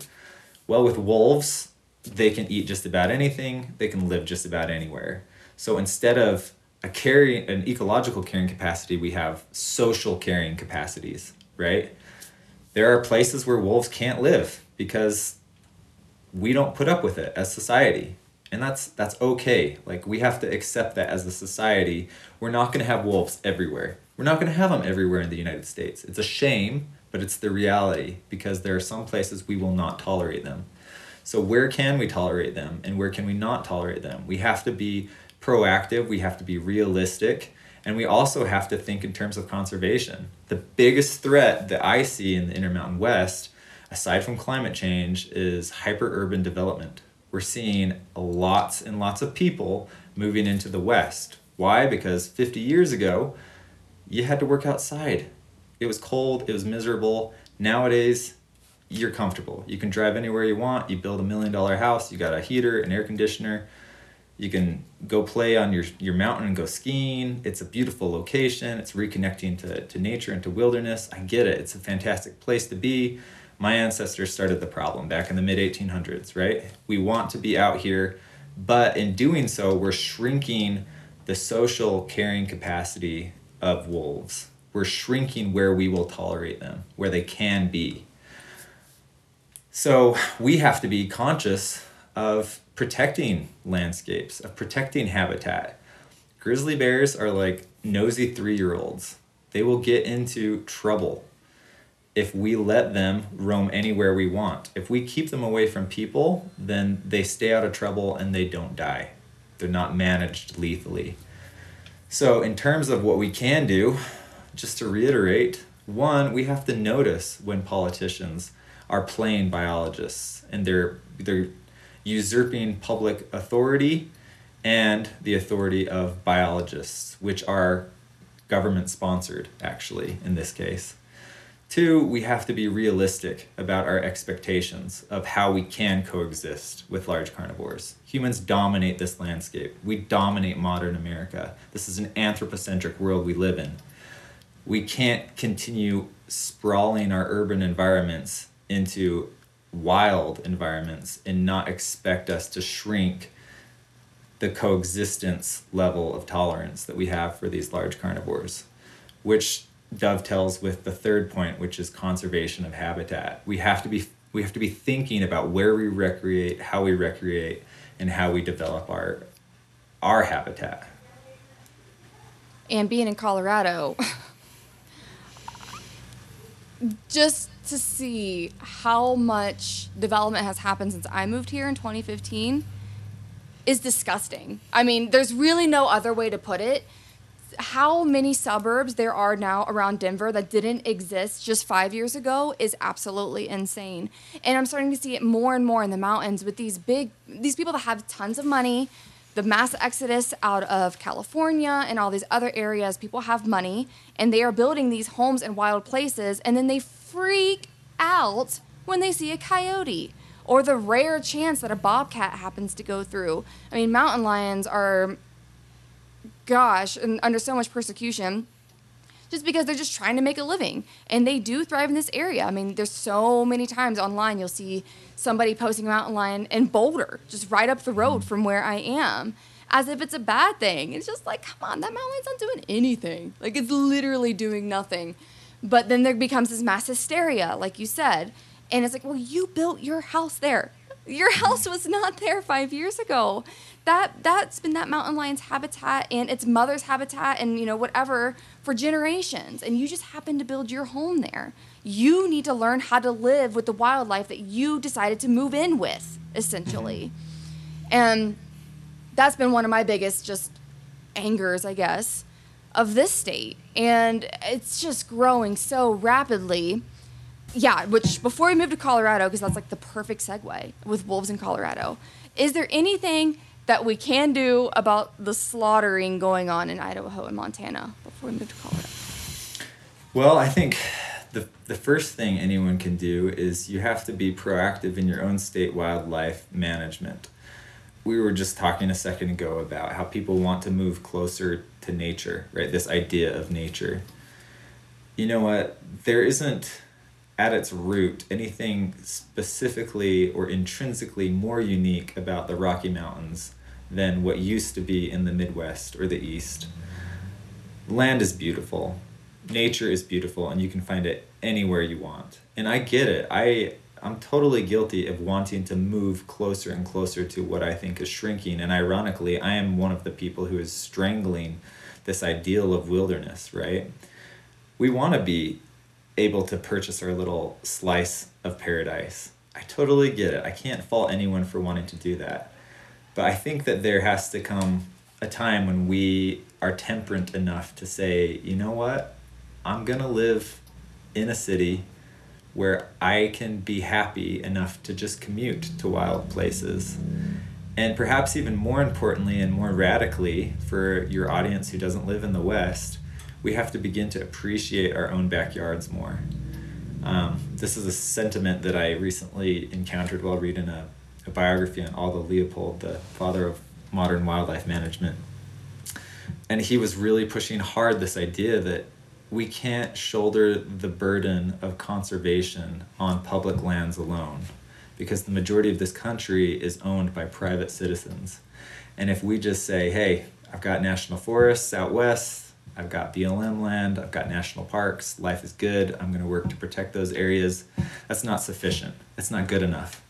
B: Well, with wolves, they can eat just about anything, they can live just about anywhere. So instead of a carrying an ecological carrying capacity, we have social carrying capacities, right? There are places where wolves can't live because we don't put up with it as society. And that's that's okay. Like we have to accept that as a society. We're not going to have wolves everywhere. We're not going to have them everywhere in the United States. It's a shame, but it's the reality because there are some places we will not tolerate them. So, where can we tolerate them and where can we not tolerate them? We have to be proactive, we have to be realistic, and we also have to think in terms of conservation. The biggest threat that I see in the Intermountain West, aside from climate change, is hyper-urban development. We're seeing lots and lots of people moving into the West. Why? Because 50 years ago, you had to work outside. It was cold, it was miserable. Nowadays, you're comfortable. You can drive anywhere you want. You build a million dollar house. You got a heater, an air conditioner. You can go play on your, your mountain and go skiing. It's a beautiful location. It's reconnecting to, to nature and to wilderness. I get it. It's a fantastic place to be. My ancestors started the problem back in the mid 1800s, right? We want to be out here, but in doing so, we're shrinking the social carrying capacity of wolves. We're shrinking where we will tolerate them, where they can be. So we have to be conscious of protecting landscapes, of protecting habitat. Grizzly bears are like nosy three year olds. They will get into trouble if we let them roam anywhere we want. If we keep them away from people, then they stay out of trouble and they don't die. They're not managed lethally. So, in terms of what we can do, just to reiterate, one, we have to notice when politicians are playing biologists and they're they're usurping public authority and the authority of biologists, which are government sponsored, actually, in this case. Two, we have to be realistic about our expectations of how we can coexist with large carnivores. Humans dominate this landscape. We dominate modern America. This is an anthropocentric world we live in. We can't continue sprawling our urban environments into wild environments and not expect us to shrink the coexistence level of tolerance that we have for these large carnivores, which dovetails with the third point, which is conservation of habitat. We have to be we have to be thinking about where we recreate, how we recreate, and how we develop our our habitat.
A: And being in Colorado, just to see how much development has happened since I moved here in 2015 is disgusting. I mean, there's really no other way to put it. How many suburbs there are now around Denver that didn't exist just five years ago is absolutely insane. And I'm starting to see it more and more in the mountains with these big, these people that have tons of money, the mass exodus out of California and all these other areas. People have money and they are building these homes in wild places, and then they freak out when they see a coyote or the rare chance that a bobcat happens to go through. I mean, mountain lions are, gosh, and under so much persecution just because they're just trying to make a living and they do thrive in this area. I mean, there's so many times online you'll see somebody posting a mountain lion in Boulder, just right up the road from where I am, as if it's a bad thing. It's just like, come on, that mountain lion's not doing anything. Like, it's literally doing nothing. But then there becomes this mass hysteria, like you said. And it's like, well, you built your house there. Your house was not there five years ago. That that's been that mountain lion's habitat and its mother's habitat and you know whatever for generations. And you just happen to build your home there. You need to learn how to live with the wildlife that you decided to move in with, essentially. Mm-hmm. And that's been one of my biggest just angers, I guess, of this state. And it's just growing so rapidly yeah, which before we move to Colorado, because that's like the perfect segue with wolves in Colorado, is there anything that we can do about the slaughtering going on in Idaho and Montana before we move to Colorado?
B: Well, I think the, the first thing anyone can do is you have to be proactive in your own state wildlife management. We were just talking a second ago about how people want to move closer to nature, right? This idea of nature. You know what? There isn't at its root anything specifically or intrinsically more unique about the Rocky Mountains than what used to be in the Midwest or the East. Land is beautiful, nature is beautiful, and you can find it anywhere you want. And I get it. I I'm totally guilty of wanting to move closer and closer to what I think is shrinking. And ironically, I am one of the people who is strangling this ideal of wilderness, right? We want to be able to purchase our little slice of paradise. I totally get it. I can't fault anyone for wanting to do that. But I think that there has to come a time when we are temperate enough to say, you know what? I'm going to live in a city where I can be happy enough to just commute to wild places. And perhaps even more importantly and more radically for your audience who doesn't live in the West, we have to begin to appreciate our own backyards more. Um, this is a sentiment that I recently encountered while reading a, a biography on Aldo Leopold, the father of modern wildlife management. And he was really pushing hard this idea that we can't shoulder the burden of conservation on public lands alone because the majority of this country is owned by private citizens. And if we just say, hey, I've got national forests out west, I've got BLM land, I've got national parks, life is good, I'm going to work to protect those areas. That's not sufficient. It's not good enough.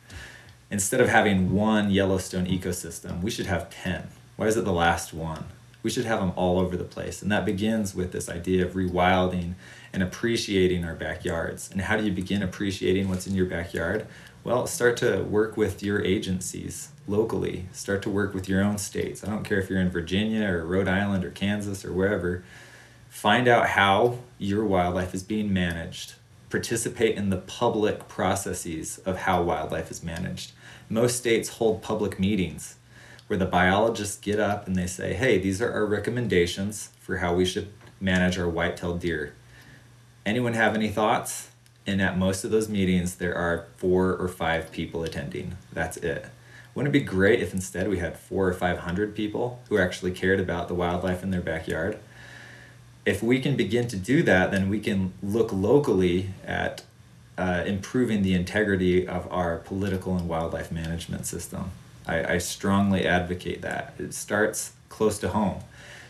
B: Instead of having one Yellowstone ecosystem, we should have 10. Why is it the last one? We should have them all over the place. And that begins with this idea of rewilding and appreciating our backyards. And how do you begin appreciating what's in your backyard? Well, start to work with your agencies locally. Start to work with your own states. I don't care if you're in Virginia or Rhode Island or Kansas or wherever. Find out how your wildlife is being managed. Participate in the public processes of how wildlife is managed. Most states hold public meetings where the biologists get up and they say, hey, these are our recommendations for how we should manage our white-tailed deer. Anyone have any thoughts? And at most of those meetings, there are four or five people attending. That's it. Wouldn't it be great if instead we had four or five hundred people who actually cared about the wildlife in their backyard? If we can begin to do that, then we can look locally at uh, improving the integrity of our political and wildlife management system. I, I strongly advocate that. It starts close to home.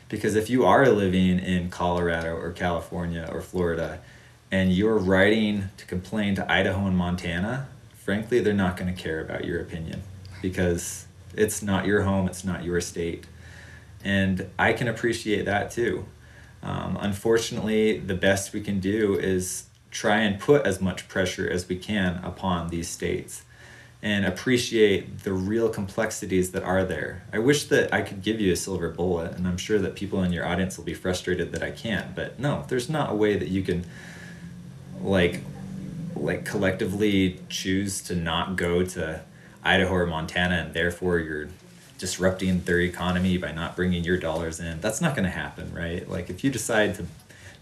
B: Because if you are living in Colorado or California or Florida and you're writing to complain to Idaho and Montana, frankly, they're not going to care about your opinion because it's not your home, it's not your state. And I can appreciate that too. Um, unfortunately, the best we can do is try and put as much pressure as we can upon these states and appreciate the real complexities that are there. I wish that I could give you a silver bullet, and I'm sure that people in your audience will be frustrated that I can't. But no, there's not a way that you can, like, like collectively choose to not go to Idaho or Montana, and therefore you're disrupting their economy by not bringing your dollars in. That's not going to happen, right? Like, if you decide to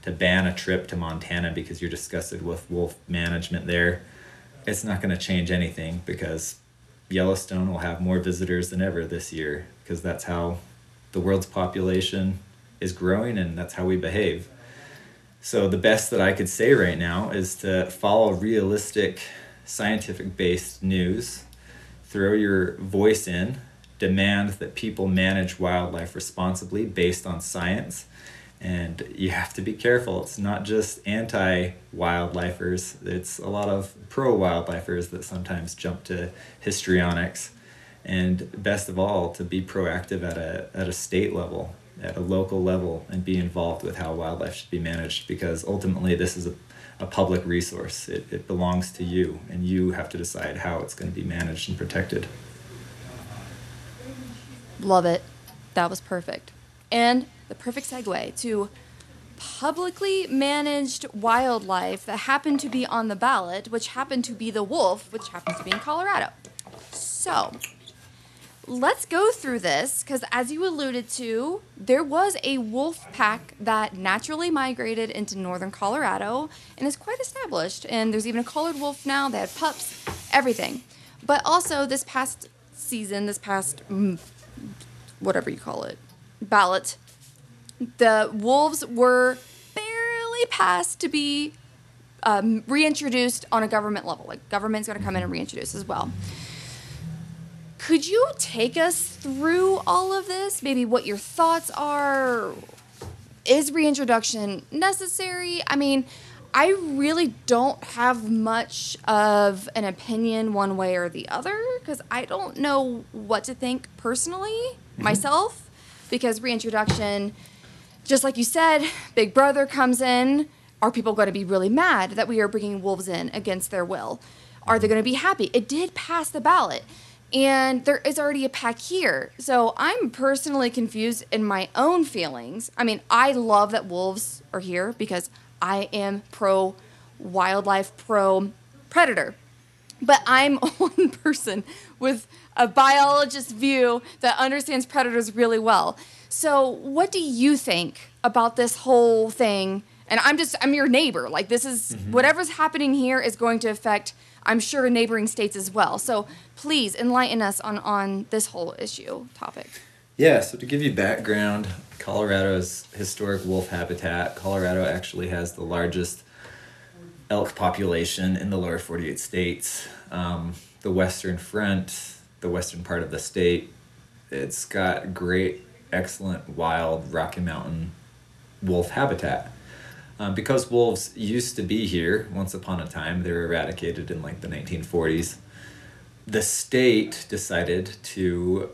B: to ban a trip to Montana because you're disgusted with wolf management there it's not going to change anything because Yellowstone will have more visitors than ever this year because that's how the world's population is growing and that's how we behave. So, the best that I could say right now is to follow realistic, scientific based news, throw your voice in, demand that people manage wildlife responsibly based on science, and you have to be careful. It's not just anti wildlifers, it's a lot of pro wildlifers that sometimes jump to histrionics. And best of all, to be proactive at a, at a state level, at a local level, and be involved with how wildlife should be managed because ultimately this is a, a public resource. It, it belongs to you, and you have to decide how it's going to be managed and protected.
A: Love it. That was perfect. And the perfect segue to publicly managed wildlife that happened to be on the ballot, which happened to be the wolf, which happens to be in Colorado. So, let's go through this because, as you alluded to, there was a wolf pack that naturally migrated into northern Colorado and is quite established. And there's even a colored wolf now, they had pups, everything. But also, this past season, this past mm, whatever you call it, ballot, the wolves were barely passed to be um, reintroduced on a government level. Like government's going to come in and reintroduce as well. Could you take us through all of this? Maybe what your thoughts are? Is reintroduction necessary? I mean, I really don't have much of an opinion one way or the other because I don't know what to think personally mm-hmm. myself because reintroduction just like you said, Big Brother comes in. Are people going to be really mad that we are bringing wolves in against their will? Are they going to be happy? It did pass the ballot, and there is already a pack here. So I'm personally confused in my own feelings. I mean, I love that wolves are here because I am pro wildlife, pro predator. But I'm one person with a biologist view that understands predators really well. So, what do you think about this whole thing? And I'm just, I'm your neighbor. Like, this is mm-hmm. whatever's happening here is going to affect, I'm sure, neighboring states as well. So, please enlighten us on, on this whole issue topic.
B: Yeah, so to give you background, Colorado's historic wolf habitat, Colorado actually has the largest elk population in the lower 48 states. Um, the western front, the western part of the state, it's got great excellent wild Rocky Mountain wolf habitat. Um, because wolves used to be here once upon a time, they were eradicated in like the 1940s. The state decided to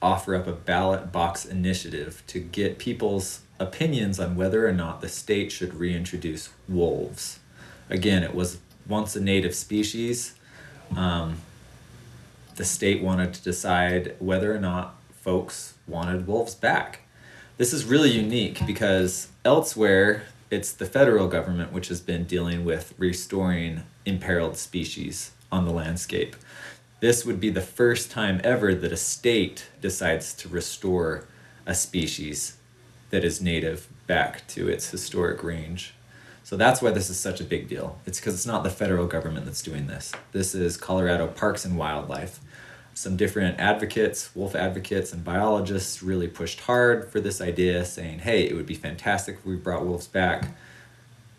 B: offer up a ballot box initiative to get people's opinions on whether or not the state should reintroduce wolves. Again, it was once a native species. Um, the state wanted to decide whether or not folks wanted wolves back. This is really unique because elsewhere it's the federal government which has been dealing with restoring imperiled species on the landscape. This would be the first time ever that a state decides to restore a species that is native back to its historic range. So that's why this is such a big deal. It's because it's not the federal government that's doing this. This is Colorado Parks and Wildlife some different advocates, wolf advocates, and biologists really pushed hard for this idea, saying, hey, it would be fantastic if we brought wolves back.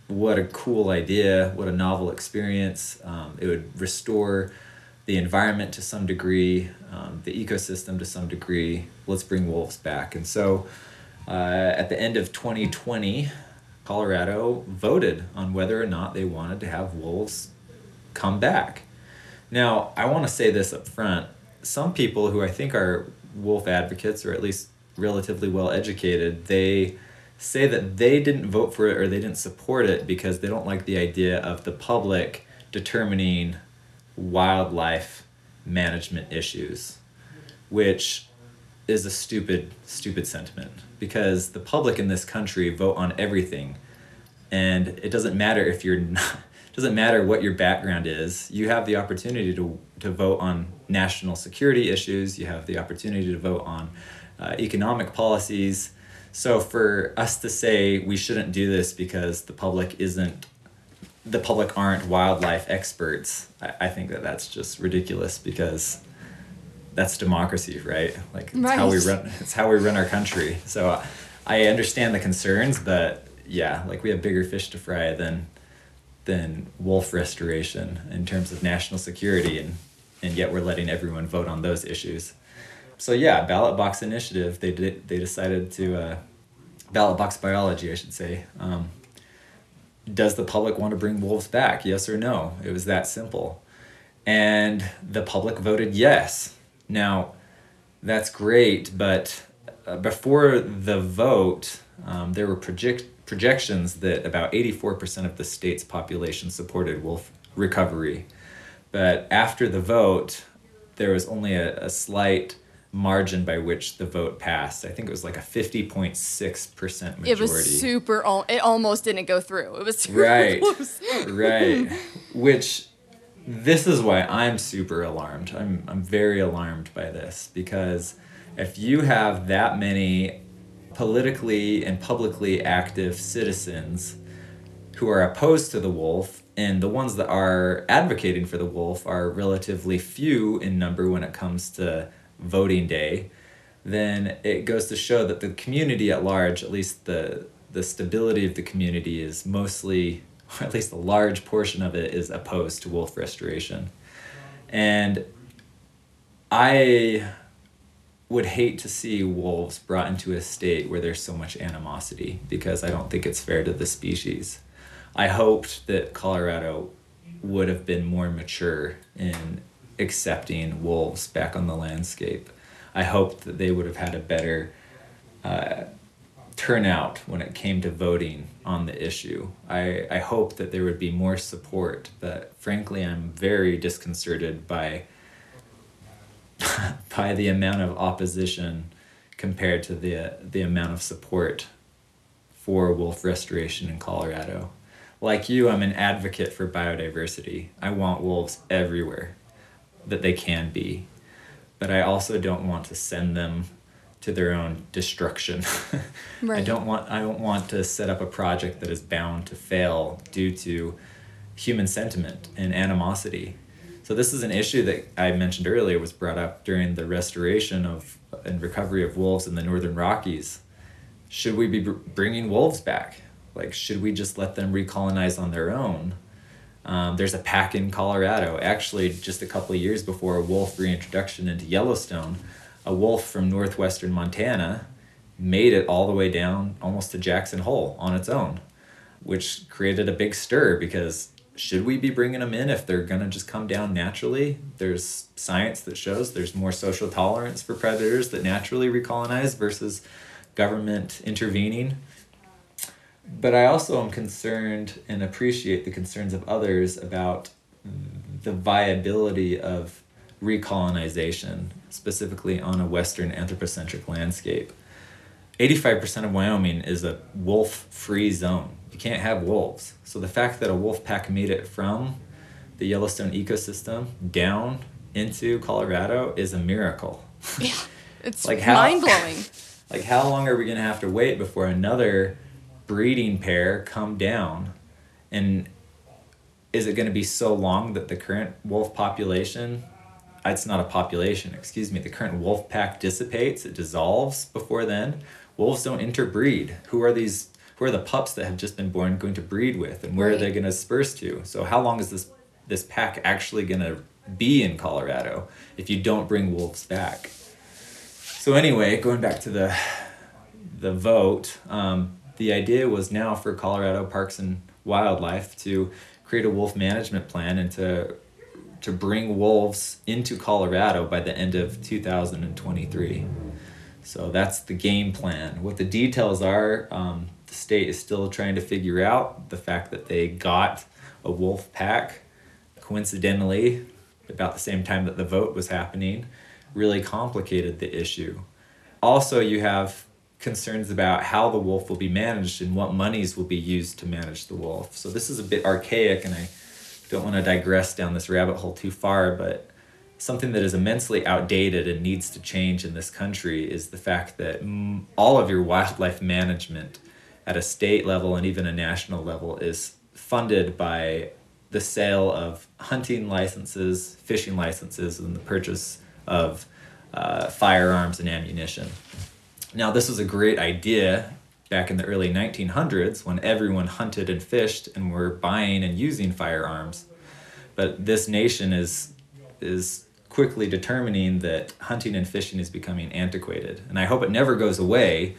B: What a cool idea, what a novel experience. Um, it would restore the environment to some degree, um, the ecosystem to some degree. Let's bring wolves back. And so uh, at the end of 2020, Colorado voted on whether or not they wanted to have wolves come back. Now, I want to say this up front. Some people who I think are wolf advocates, or at least relatively well educated, they say that they didn't vote for it or they didn't support it because they don't like the idea of the public determining wildlife management issues, which is a stupid, stupid sentiment because the public in this country vote on everything. And it doesn't matter if you're not, doesn't matter what your background is, you have the opportunity to, to vote on national security issues, you have the opportunity to vote on uh, economic policies. So for us to say we shouldn't do this because the public isn't the public aren't wildlife experts, I, I think that that's just ridiculous because that's democracy, right? Like it's right. how we run. It's how we run our country. So uh, I understand the concerns, but yeah, like we have bigger fish to fry than than wolf restoration in terms of national security, and and yet we're letting everyone vote on those issues. So yeah, ballot box initiative. They did. They decided to uh, ballot box biology, I should say. Um, does the public want to bring wolves back? Yes or no? It was that simple. And the public voted yes. Now, that's great, but uh, before the vote, um, there were project- projections that about 84% of the state's population supported wolf recovery. But after the vote, there was only a, a slight margin by which the vote passed. I think it was like a 50.6% majority.
C: It was super, it almost didn't go through. It was super
B: right,
C: close.
B: right. Which, this is why I'm super alarmed. I'm, I'm very alarmed by this because if you have that many politically and publicly active citizens who are opposed to the wolf and the ones that are advocating for the wolf are relatively few in number when it comes to voting day, then it goes to show that the community at large, at least the the stability of the community is mostly, or at least a large portion of it is opposed to wolf restoration. And I would hate to see wolves brought into a state where there's so much animosity because I don't think it's fair to the species. I hoped that Colorado would have been more mature in accepting wolves back on the landscape. I hoped that they would have had a better uh, turnout when it came to voting on the issue. I, I hope that there would be more support, but frankly, I'm very disconcerted by by the amount of opposition compared to the the amount of support for wolf restoration in Colorado. Like you, I'm an advocate for biodiversity. I want wolves everywhere that they can be. But I also don't want to send them to their own destruction. right. I don't want I don't want to set up a project that is bound to fail due to human sentiment and animosity. So this is an issue that I mentioned earlier was brought up during the restoration of and recovery of wolves in the northern Rockies. Should we be bringing wolves back? Like should we just let them recolonize on their own? Um, there's a pack in Colorado. Actually, just a couple years before a wolf reintroduction into Yellowstone, a wolf from northwestern Montana made it all the way down almost to Jackson Hole on its own, which created a big stir because should we be bringing them in if they're going to just come down naturally? There's science that shows there's more social tolerance for predators that naturally recolonize versus government intervening but I also am concerned and appreciate the concerns of others about the viability of recolonization, specifically on a Western anthropocentric landscape. 85% of Wyoming is a wolf free zone. You can't have wolves. So the fact that a wolf pack made it from the Yellowstone ecosystem down into Colorado is a miracle.
C: Yeah, it's like mind blowing.
B: Like, how long are we going to have to wait before another breeding pair come down and is it going to be so long that the current wolf population uh, it's not a population excuse me the current wolf pack dissipates it dissolves before then wolves don't interbreed who are these who are the pups that have just been born going to breed with and where right. are they going to disperse to so how long is this this pack actually going to be in colorado if you don't bring wolves back so anyway going back to the the vote, um, the idea was now for Colorado Parks and Wildlife to create a wolf management plan and to to bring wolves into Colorado by the end of 2023. So that's the game plan. What the details are, um, state is still trying to figure out. The fact that they got a wolf pack, coincidentally, about the same time that the vote was happening, really complicated the issue. Also, you have concerns about how the wolf will be managed and what monies will be used to manage the wolf. So this is a bit archaic, and I don't want to digress down this rabbit hole too far, but something that is immensely outdated and needs to change in this country is the fact that all of your wildlife management at a state level and even a national level is funded by the sale of hunting licenses, fishing licenses, and the purchase of uh, firearms and ammunition. Now, this was a great idea back in the early 1900s when everyone hunted and fished and were buying and using firearms. But this nation is is quickly determining that hunting and fishing is becoming antiquated. And I hope it never goes away,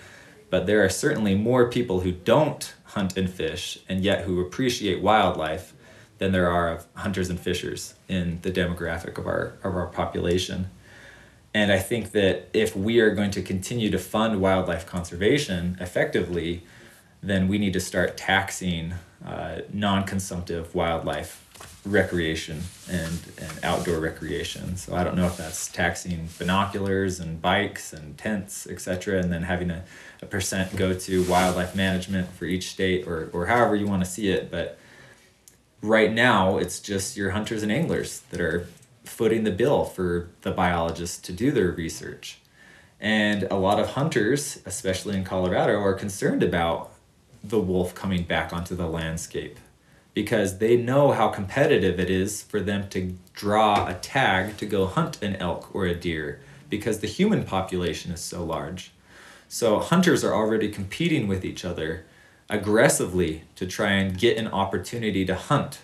B: but there are certainly more people who don't hunt and fish and yet who appreciate wildlife than there are of hunters and fishers in the demographic of our of our population. And I think that if we are going to continue to fund wildlife conservation effectively, then we need to start taxing uh, non consumptive wildlife recreation and, and outdoor recreation. So I don't know if that's taxing binoculars and bikes and tents, etc., and then having a, a percent go to wildlife management for each state or, or however you want to see it. But right now, it's just your hunters and anglers that are footing the bill for the biologists to do their research. And a lot of hunters, especially in Colorado, are concerned about the wolf coming back onto the landscape because they know how competitive it is for them to draw a tag to go hunt an elk or a deer because the human population is so large. So hunters are already competing with each other aggressively to try and get an opportunity to hunt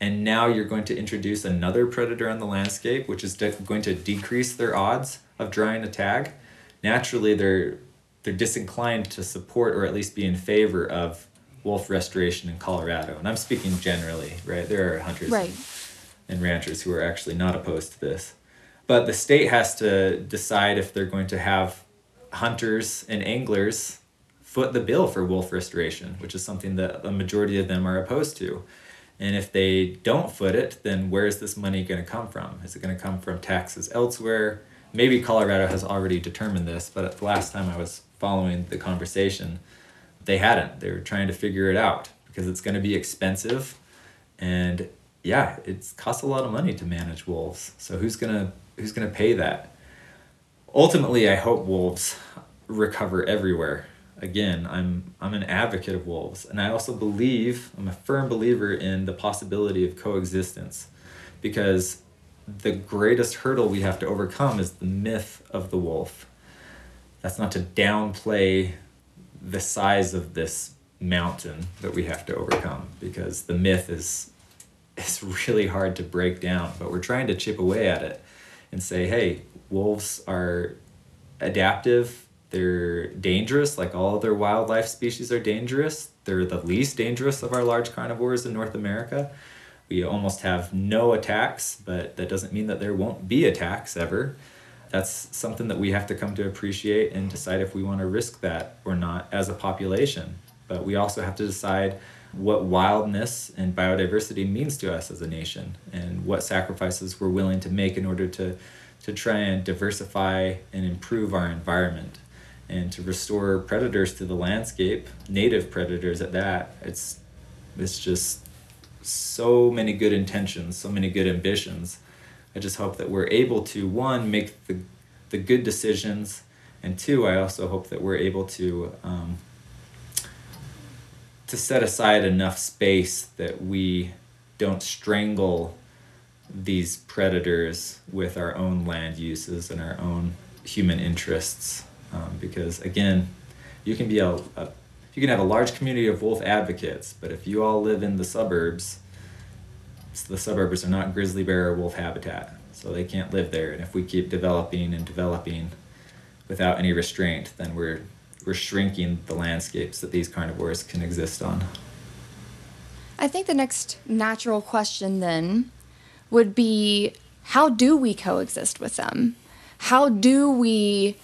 B: and now you're going to introduce another predator on the landscape, which is de- going to decrease their odds of drawing a tag. Naturally, they're they're disinclined to support or at least be in favor of wolf restoration in Colorado. And I'm speaking generally, right? There are hunters right. and, and ranchers who are actually not opposed to this. But the state has to decide if they're going to have hunters and anglers foot the bill for wolf restoration, which is something that a majority of them are opposed to. And if they don't foot it, then where is this money going to come from? Is it going to come from taxes elsewhere? Maybe Colorado has already determined this, but at the last time I was following the conversation, they hadn't. They were trying to figure it out because it's going to be expensive, and yeah, it costs a lot of money to manage wolves. So who's gonna who's gonna pay that? Ultimately, I hope wolves recover everywhere again, I'm I'm an advocate of wolves, and I also believe I'm a firm believer in the possibility of coexistence, because the greatest hurdle we have to overcome is the myth of the wolf. That's not to downplay the size of this mountain that we have to overcome, because the myth is is really hard to break down, but we're trying to chip away at it and say, hey, wolves are adaptive they're dangerous, like all other wildlife species are dangerous. They're the least dangerous of our large carnivores in North America. We almost have no attacks, but that doesn't mean that there won't be attacks ever. That's something that we have to come to appreciate and decide if we want to risk that or not as a population. But we also have to decide what wildness and biodiversity means to us as a nation and what sacrifices we're willing to make in order to, to try and diversify and improve our environment and to restore predators to the landscape, native predators at that. It's it's just so many good intentions, so many good ambitions. I just hope that we're able to one make the the good decisions, and two, I also hope that we're able to um, to set aside enough space that we don't strangle these predators with our own land uses and our own human interests. Um, because again, you can be a, a you can have a large community of wolf advocates, but if you all live in the suburbs, the suburbs are not grizzly bear or wolf habitat, so they can't live there. And if we keep developing and developing without any restraint, then we're we're shrinking the landscapes that these carnivores can exist on.
A: I think the next natural question then would be how do we coexist with them? How do we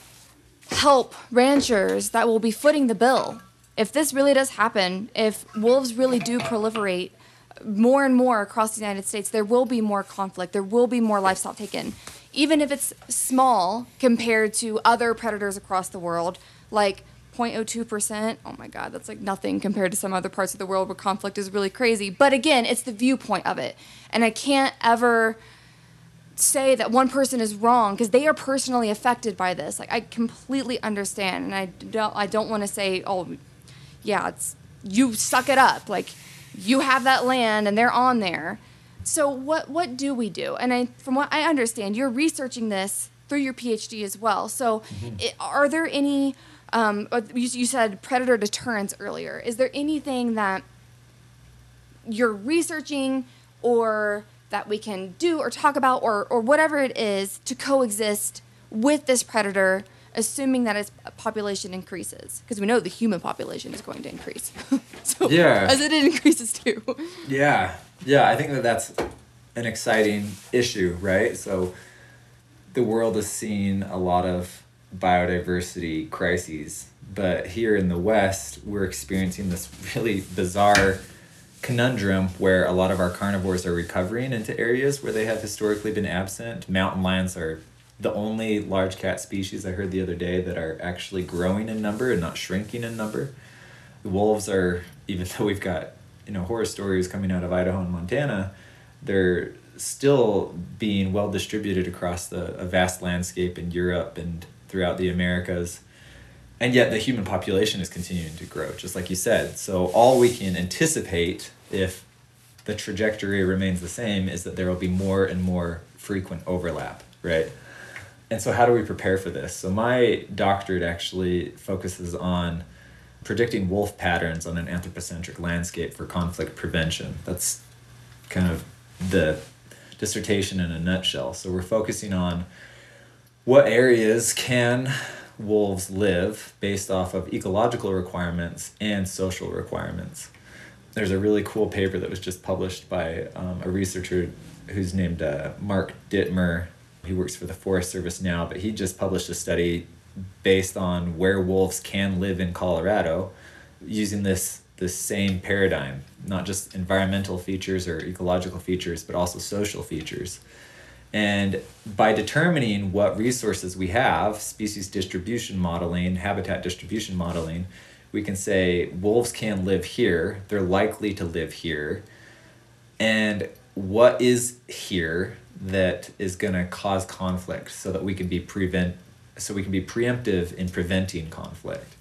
A: help ranchers that will be footing the bill? If this really does happen, if wolves really do proliferate more and more across the United States, there will be more conflict, there will be more livestock taken. Even if it's small compared to other predators across the world, like 0.02%. Oh my God, that's like nothing compared to some other parts of the world where conflict is really crazy. But again, it's the viewpoint of it. And I can't ever say that one person is wrong because they are personally affected by this. Like I completely understand and I don't I don't want to say, "Oh, yeah, it's you suck it up." Like you have that land and they're on there. So what what do we do? And I from what I understand, you're researching this through your PhD as well. So mm-hmm. it, are there any um, you, you said predator deterrence earlier. Is there anything that you're researching or that we can do or talk about or, or whatever it is to coexist with this predator, assuming that its population increases? Because we know the human population is going to increase. so yeah. as it increases too.
B: Yeah. Yeah, I think that that's an exciting issue, right? So the world has seen a lot of biodiversity crises. But here in the West, we're experiencing this really bizarre conundrum where a lot of our carnivores are recovering into areas where they have historically been absent. Mountain lions are the only large cat species I heard the other day that are actually growing in number and not shrinking in number. The wolves are, even though we've got you know horror stories coming out of Idaho and Montana, they're still being well distributed across the a vast landscape in Europe and throughout the Americas. And yet the human population is continuing to grow, just like you said. So all we can anticipate if the trajectory remains the same is that there will be more and more frequent overlap, right? And so how do we prepare for this? So my doctorate actually focuses on predicting wolf patterns on an anthropocentric landscape for conflict prevention. That's kind of the dissertation in a nutshell. So we're focusing on what areas can wolves live based off of ecological requirements and social requirements. There's a really cool paper that was just published by um, a researcher who's named uh, Mark Ditmer. He works for the Forest Service now, but he just published a study based on where wolves can live in Colorado using this this same paradigm, not just environmental features or ecological features, but also social features. And by determining what resources we have, species distribution modeling, habitat distribution modeling, we can say wolves can live here, they're likely to live here. And what is here that is going to cause conflict so that we can be prevent so we can be preemptive in preventing conflict.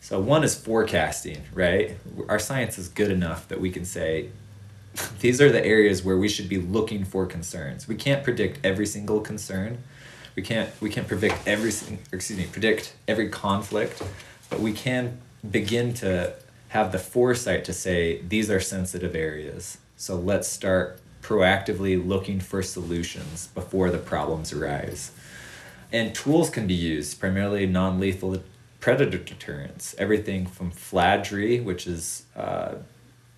B: So one is forecasting, right? Our science is good enough that we can say these are the areas where we should be looking for concerns. We can't predict every single concern. We can't we can't predict every excuse me predict every conflict, but we can begin to have the foresight to say these are sensitive areas. So let's start proactively looking for solutions before the problems arise. And tools can be used, primarily non lethal predator deterrence. Everything from fladry, which is uh,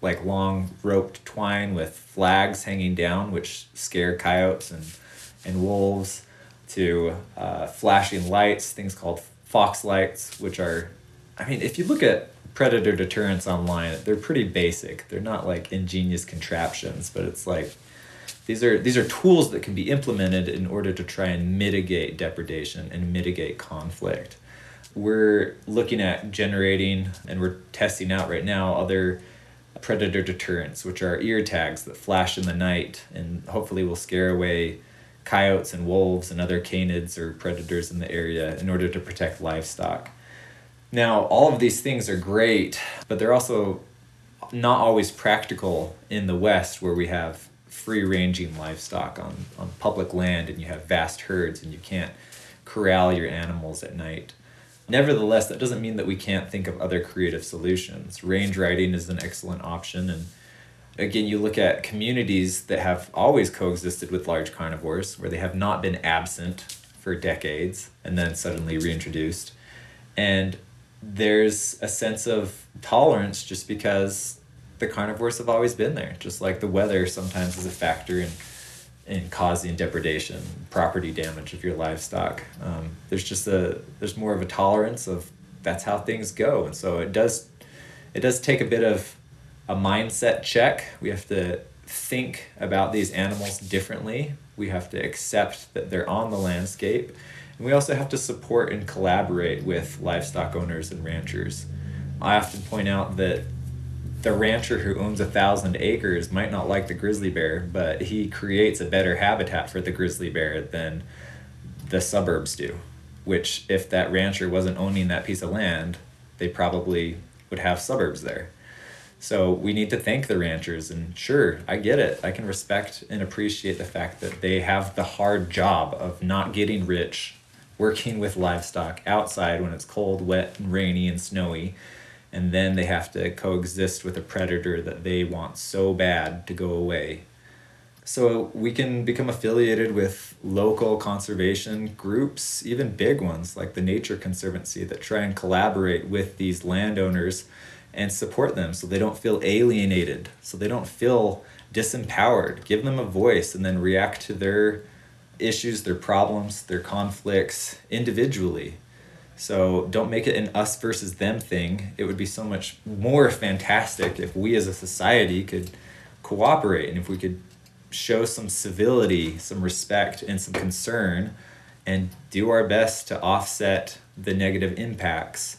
B: like long roped twine with flags hanging down, which scare coyotes and, and wolves, to uh, flashing lights, things called fox lights, which are, I mean, if you look at predator deterrence online, they're pretty basic. They're not like ingenious contraptions, but it's like these are these are tools that can be implemented in order to try and mitigate depredation and mitigate conflict. We're looking at generating and we're testing out right now other predator deterrents, which are ear tags that flash in the night and hopefully will scare away coyotes and wolves and other canids or predators in the area in order to protect livestock. Now, all of these things are great, but they're also not always practical in the West where we have free ranging livestock on, on public land and you have vast herds and you can't corral your animals at night. Nevertheless, that doesn't mean that we can't think of other creative solutions. Range riding is an excellent option. And again, you look at communities that have always coexisted with large carnivores, where they have not been absent for decades and then suddenly reintroduced. And there's a sense of tolerance just because the carnivores have always been there. Just like the weather sometimes is a factor in in causing depredation, property damage of your livestock. Um, there's just a there's more of a tolerance of that's how things go, and so it does it does take a bit of a mindset check. We have to think about these animals differently. We have to accept that they're on the landscape. And we also have to support and collaborate with livestock owners and ranchers. I often point out that the rancher who owns a thousand acres might not like the grizzly bear, but he creates a better habitat for the grizzly bear than the suburbs do. Which, if that rancher wasn't owning that piece of land, they probably would have suburbs there. So we need to thank the ranchers. And sure, I get it. I can respect and appreciate the fact that they have the hard job of not getting rich, working with livestock outside when it's cold, wet, and rainy and snowy. And then they have to coexist with a predator that they want so bad to go away. So we can become affiliated with local conservation groups, even big ones like the Nature Conservancy, that try and collaborate with these landowners and support them so they don't feel alienated, so they don't feel disempowered. Give them a voice and then react to their issues, their problems, their conflicts individually. So don't make it an us versus them thing. It would be so much more fantastic if we as a society could cooperate and if we could show some civility, some respect, and some concern and do our best to offset the negative impacts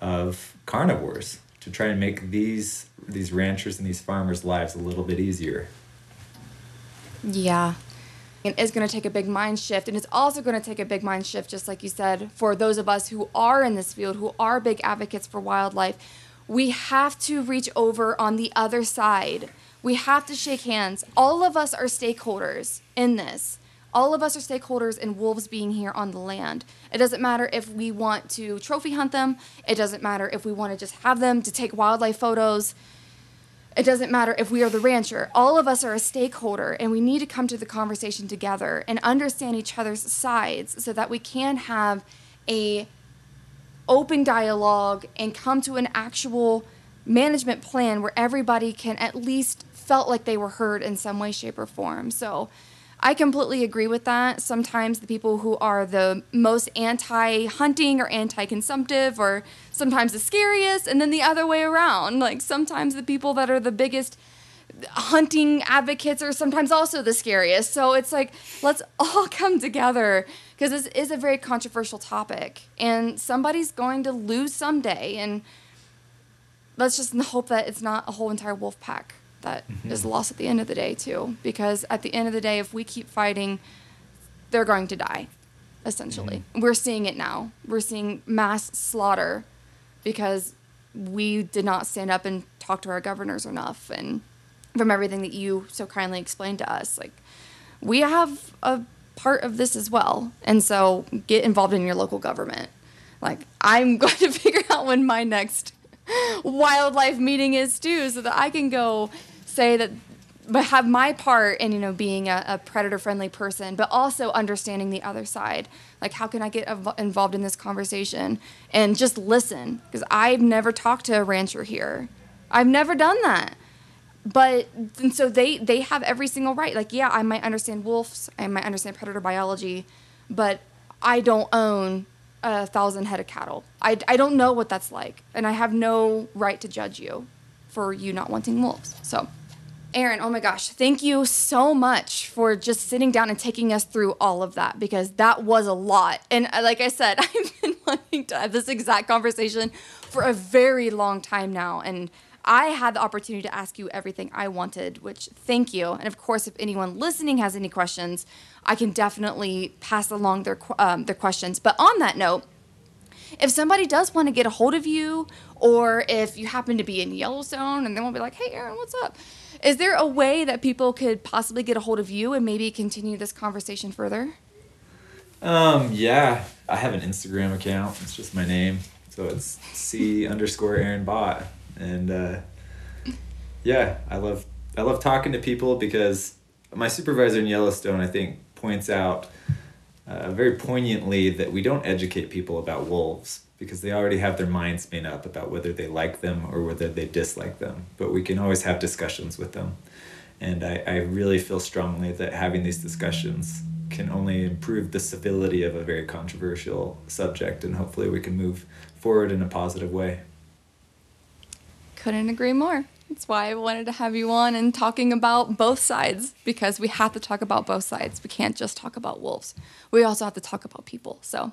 B: of carnivores to try and make these these ranchers and these farmers' lives a little bit easier.
A: Yeah. It is going to take a big mind shift, and it's also going to take a big mind shift, just like you said, for those of us who are in this field, who are big advocates for wildlife. We have to reach over on the other side. We have to shake hands. All of us are stakeholders in this all of us are stakeholders in wolves being here on the land. It doesn't matter if we want to trophy hunt them, it doesn't matter if we want to just have them to take wildlife photos. It doesn't matter if we are the rancher. All of us are a stakeholder, and we need to come to the conversation together and understand each other's sides so that we can have a open dialogue and come to an actual management plan where everybody can at least felt like they were heard in some way shape or form so I completely agree with that. Sometimes the people who are the most anti hunting or anti consumptive are sometimes the scariest, and then the other way around. Like sometimes the people that are the biggest hunting advocates are sometimes also the scariest. So it's like, let's all come together because this is a very controversial topic, and somebody's going to lose someday. And let's just hope that it's not a whole entire wolf pack that mm-hmm. is lost at the end of the day too because at the end of the day if we keep fighting they're going to die essentially mm-hmm. we're seeing it now we're seeing mass slaughter because we did not stand up and talk to our governors enough and from everything that you so kindly explained to us like we have a part of this as well and so get involved in your local government like i'm going to figure out when my next wildlife meeting is too so that i can go say that but have my part in you know being a, a predator friendly person but also understanding the other side. Like how can i get involved in this conversation and just listen? Because i've never talked to a rancher here. I've never done that. But and so they they have every single right. Like yeah i might understand wolves i might understand predator biology but i don't own a thousand head of cattle. I, I don't know what that's like and i have no right to judge you for you not wanting wolves so Aaron, oh my gosh, thank you so much for just sitting down and taking us through all of that because that was a lot. And uh, like I said, I've been wanting to have this exact conversation for a very long time now. And I had the opportunity to ask you everything I wanted, which thank you. And of course, if anyone listening has any questions, I can definitely pass along their, um, their questions. But on that note, if somebody does want to get a hold of you, or if you happen to be in Yellowstone and they want to be like, hey, Aaron, what's up? Is there a way that people could possibly get a hold of you and maybe continue this conversation further?
B: Um, yeah, I have an Instagram account. It's just my name. So it's C underscore Aaron Bott. And uh, yeah, I love I love talking to people because my supervisor in Yellowstone, I think, points out uh, very poignantly that we don't educate people about wolves because they already have their minds made up about whether they like them or whether they dislike them. But we can always have discussions with them. And I, I really feel strongly that having these discussions can only improve the civility of a very controversial subject, and hopefully we can move forward in a positive way.
C: Couldn't agree more. That's why I wanted to have you on and talking about both sides because we have to talk about both sides. We can't just talk about wolves. We also have to talk about people. So,